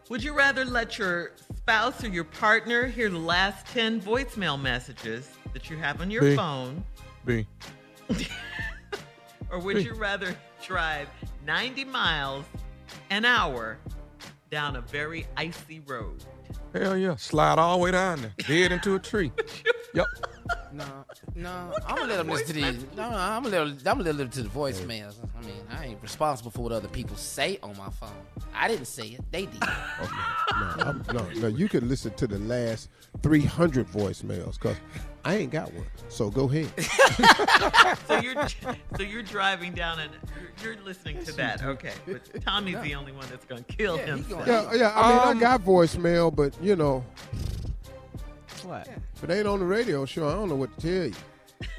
Would you rather let your spouse or your partner hear the last 10 voicemail messages that you have on your B. phone? B. Or would you rather drive 90 miles an hour down a very icy road? Hell yeah. Slide all the way down there. Dead into a tree. Yep. No, no. I'm gonna let them listen to these. No, I'm gonna let. I'm gonna let them to the voicemails. I mean, I ain't responsible for what other people say on my phone. I didn't say it. They did. Okay. No, I'm, no, no. You can listen to the last 300 voicemails because I ain't got one. So go ahead. So you're so you're driving down and you're, you're listening to that. Okay. But Tommy's the only one that's going to kill Yeah, himself. gonna- Yeah, yeah. I mean, Um, I got voicemail, but you know, What? if it ain't on the radio show, I don't know what to tell you.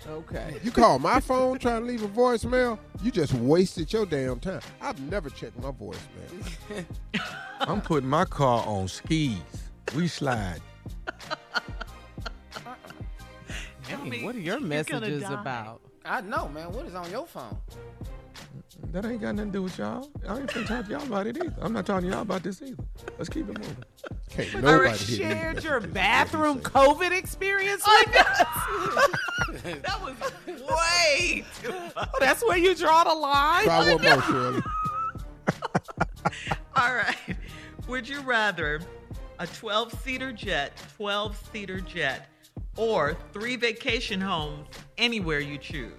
Okay. You call my phone trying to leave a voicemail, you just wasted your damn time. I've never checked my voicemail. I'm putting my car on skis. We slide. Uh-uh. Hey, what are your messages about? I know, man. What is on your phone? That ain't got nothing to do with y'all. I ain't finna talk to y'all about it either. I'm not talking to y'all about this either. Let's keep it moving. Can't You nobody hit me. shared your bathroom COVID experience with us. That was way too much. Oh, that's where you draw the line. Try one more, Shirley. All right. Would you rather a 12 seater jet, 12 seater jet, or three vacation homes anywhere you choose?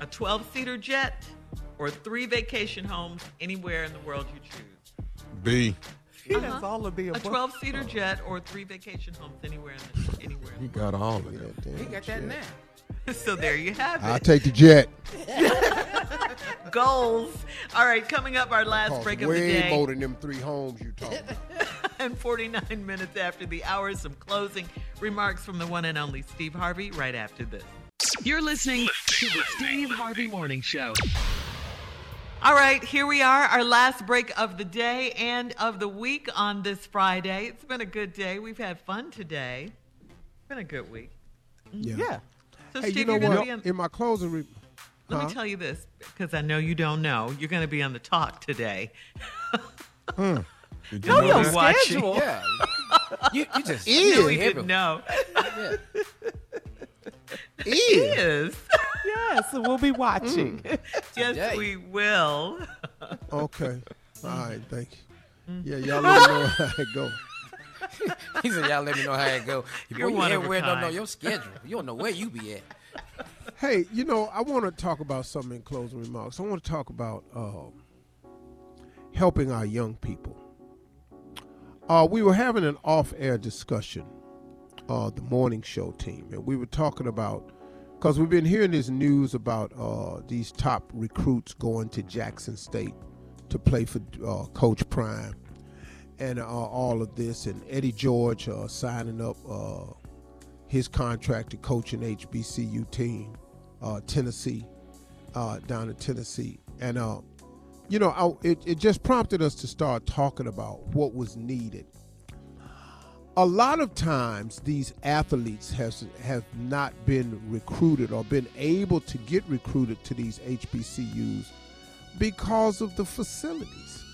A 12 seater jet or three vacation homes anywhere in the world you choose? B. He has uh-huh. all of the A 12 seater jet or three vacation homes anywhere in the, anywhere. You got all of it. He got that now. So there you have it. I'll take the jet. Goals. All right, coming up, our last Cost break of the way day. more than them three homes you talking about. and 49 minutes after the hour, some closing remarks from the one and only Steve Harvey right after this. You're listening to the Steve Harvey Morning Show. All right, here we are, our last break of the day and of the week on this Friday. It's been a good day. We've had fun today. It's been a good week. Yeah. yeah. So, Hey, Steve, you know you're going to what? be on. In my closing, re- Let Huh? me tell you this, because I know you don't know. You're going to be on the talk today. Hmm. Did you No, know your schedule. Yeah. you, you just No, he didn't know. Yeah. He is. Yes, we'll be watching. Yes, Today. we will. okay. All right, thank Mm. you. Yeah, y'all let me know how it go. He said, "Y'all let me know how it go." You're Boy, one of a everywhere don't know your schedule. You don't know where you be at. Hey, you know, I want to talk about something in closing remarks. I want to talk about um, helping our young people. Uh, we were having an off-air discussion, uh, the morning show team, and we were talking about because we've been hearing this news about uh, these top recruits going to Jackson State to play for uh, Coach Prime, and uh, all of this, and Eddie George uh, signing up uh, his contract to coach an HBCU team, Tennessee, down in Tennessee, and you know, I, it, it just prompted us to start talking about what was needed. A lot of times, these athletes has have not been recruited or been able to get recruited to these HBCUs because of the facilities.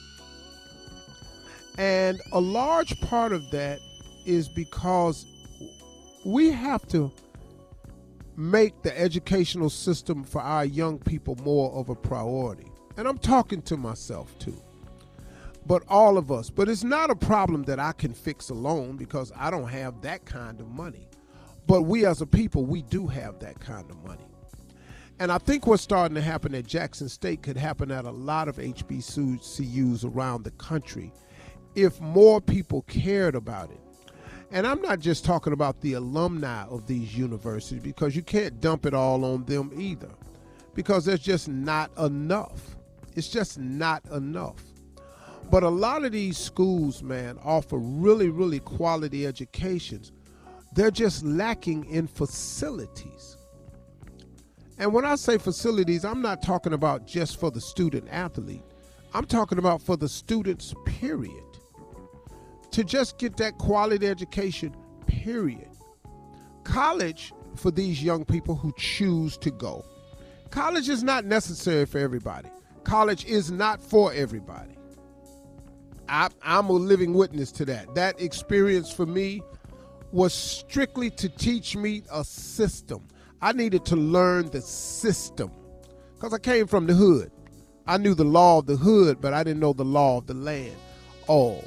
And a large part of that is because we have to make the educational system for our young people more of a priority. And I'm talking to myself too. But all of us. But it's not a problem that I can fix alone because I don't have that kind of money. But we as a people, we do have that kind of money. And I think what's starting to happen at Jackson State could happen at a lot of HBCUs around the country if more people cared about it. And I'm not just talking about the alumni of these universities because you can't dump it all on them either because there's just not enough. It's just not enough. But a lot of these schools, man, offer really, really quality educations. They're just lacking in facilities. And when I say facilities, I'm not talking about just for the student athlete. I'm talking about for the students, period. To just get that quality education, period. College, for these young people who choose to go, college is not necessary for everybody. College is not for everybody. I, I'm a living witness to that. That experience for me was strictly to teach me a system. I needed to learn the system because I came from the hood. I knew the law of the hood, but I didn't know the law of the land. Oh,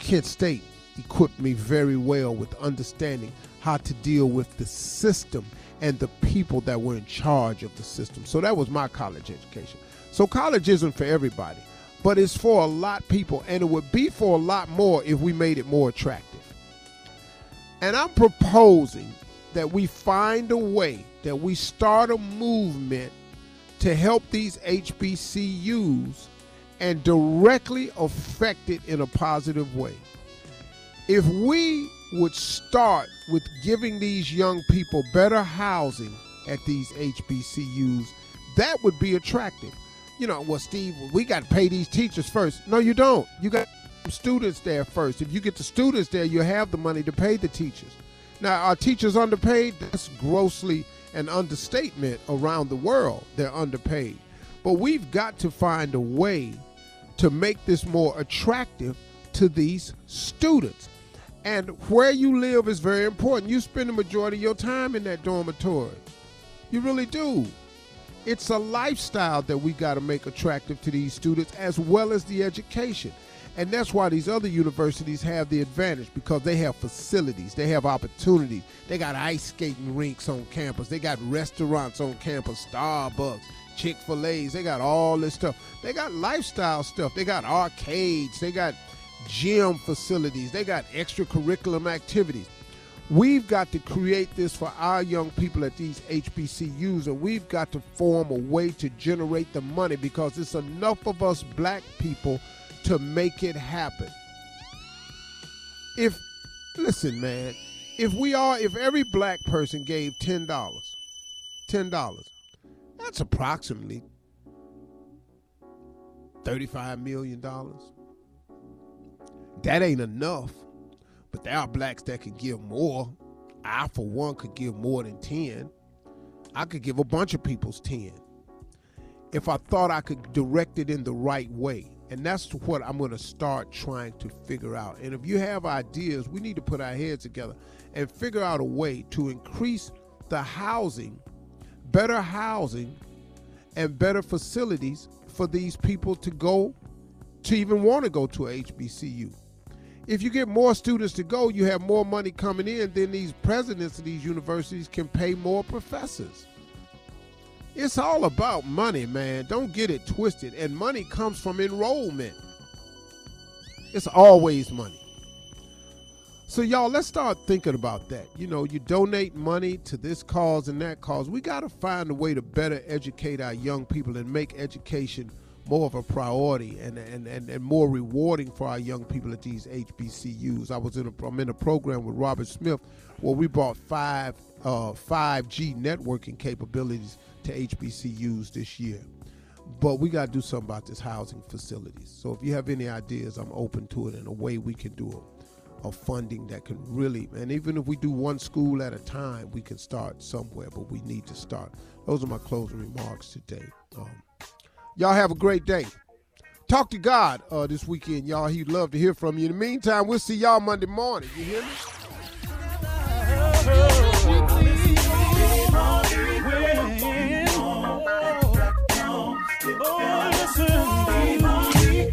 Kent State equipped me very well with understanding how to deal with the system and the people that were in charge of the system. So that was my college education. So college isn't for everybody, but it's for a lot people, and it would be for a lot more if we made it more attractive. And I'm proposing that we find a way that we start a movement to help these HBCUs and directly affect it in a positive way. If we would start with giving these young people better housing at these HBCUs, that would be attractive. You know, well, Steve, we got to pay these teachers first. No, you don't. You got students there first. If you get the students there, you have the money to pay the teachers. Now, are teachers underpaid? That's grossly an understatement around the world. They're underpaid. But we've got to find a way to make this more attractive to these students. And where you live is very important. You spend the majority of your time in that dormitory. You really do. It's a lifestyle that we got to make attractive to these students as well as the education. And that's why these other universities have the advantage because they have facilities, they have opportunities. They got ice skating rinks on campus, they got restaurants on campus, Starbucks, Chick fil A's, they got all this stuff. They got lifestyle stuff, they got arcades, they got gym facilities, they got extracurriculum activities. We've got to create this for our young people at these HBCUs, and we've got to form a way to generate the money because it's enough of us black people to make it happen. If listen, man, if we are if every black person gave ten dollars, ten dollars, that's approximately thirty-five million dollars. That ain't enough, but there are blacks that could give more. I, for one, could give more than ten. I could give a bunch of people's ten if I thought I could direct it in the right way. And that's what I'm going to start trying to figure out. And if you have ideas, we need to put our heads together and figure out a way to increase the housing, better housing, and better facilities for these people to go to even want to go to a HBCU. If you get more students to go, you have more money coming in, then these presidents of these universities can pay more professors. It's all about money, man. Don't get it twisted. And money comes from enrollment. It's always money. So, y'all, let's start thinking about that. You know, you donate money to this cause and that cause. We got to find a way to better educate our young people and make education more of a priority and, and, and, and more rewarding for our young people at these HBCUs. I was in a, I'm in a program with Robert Smith where we brought five uh, 5G networking capabilities to HBCUs this year. But we got to do something about this housing facilities. So if you have any ideas, I'm open to it in a way we can do a, a funding that can really, and even if we do one school at a time, we can start somewhere, but we need to start. Those are my closing remarks today. Um, y'all have a great day. Talk to God uh, this weekend, y'all. He'd love to hear from you. In the meantime, we'll see y'all Monday morning. You hear me?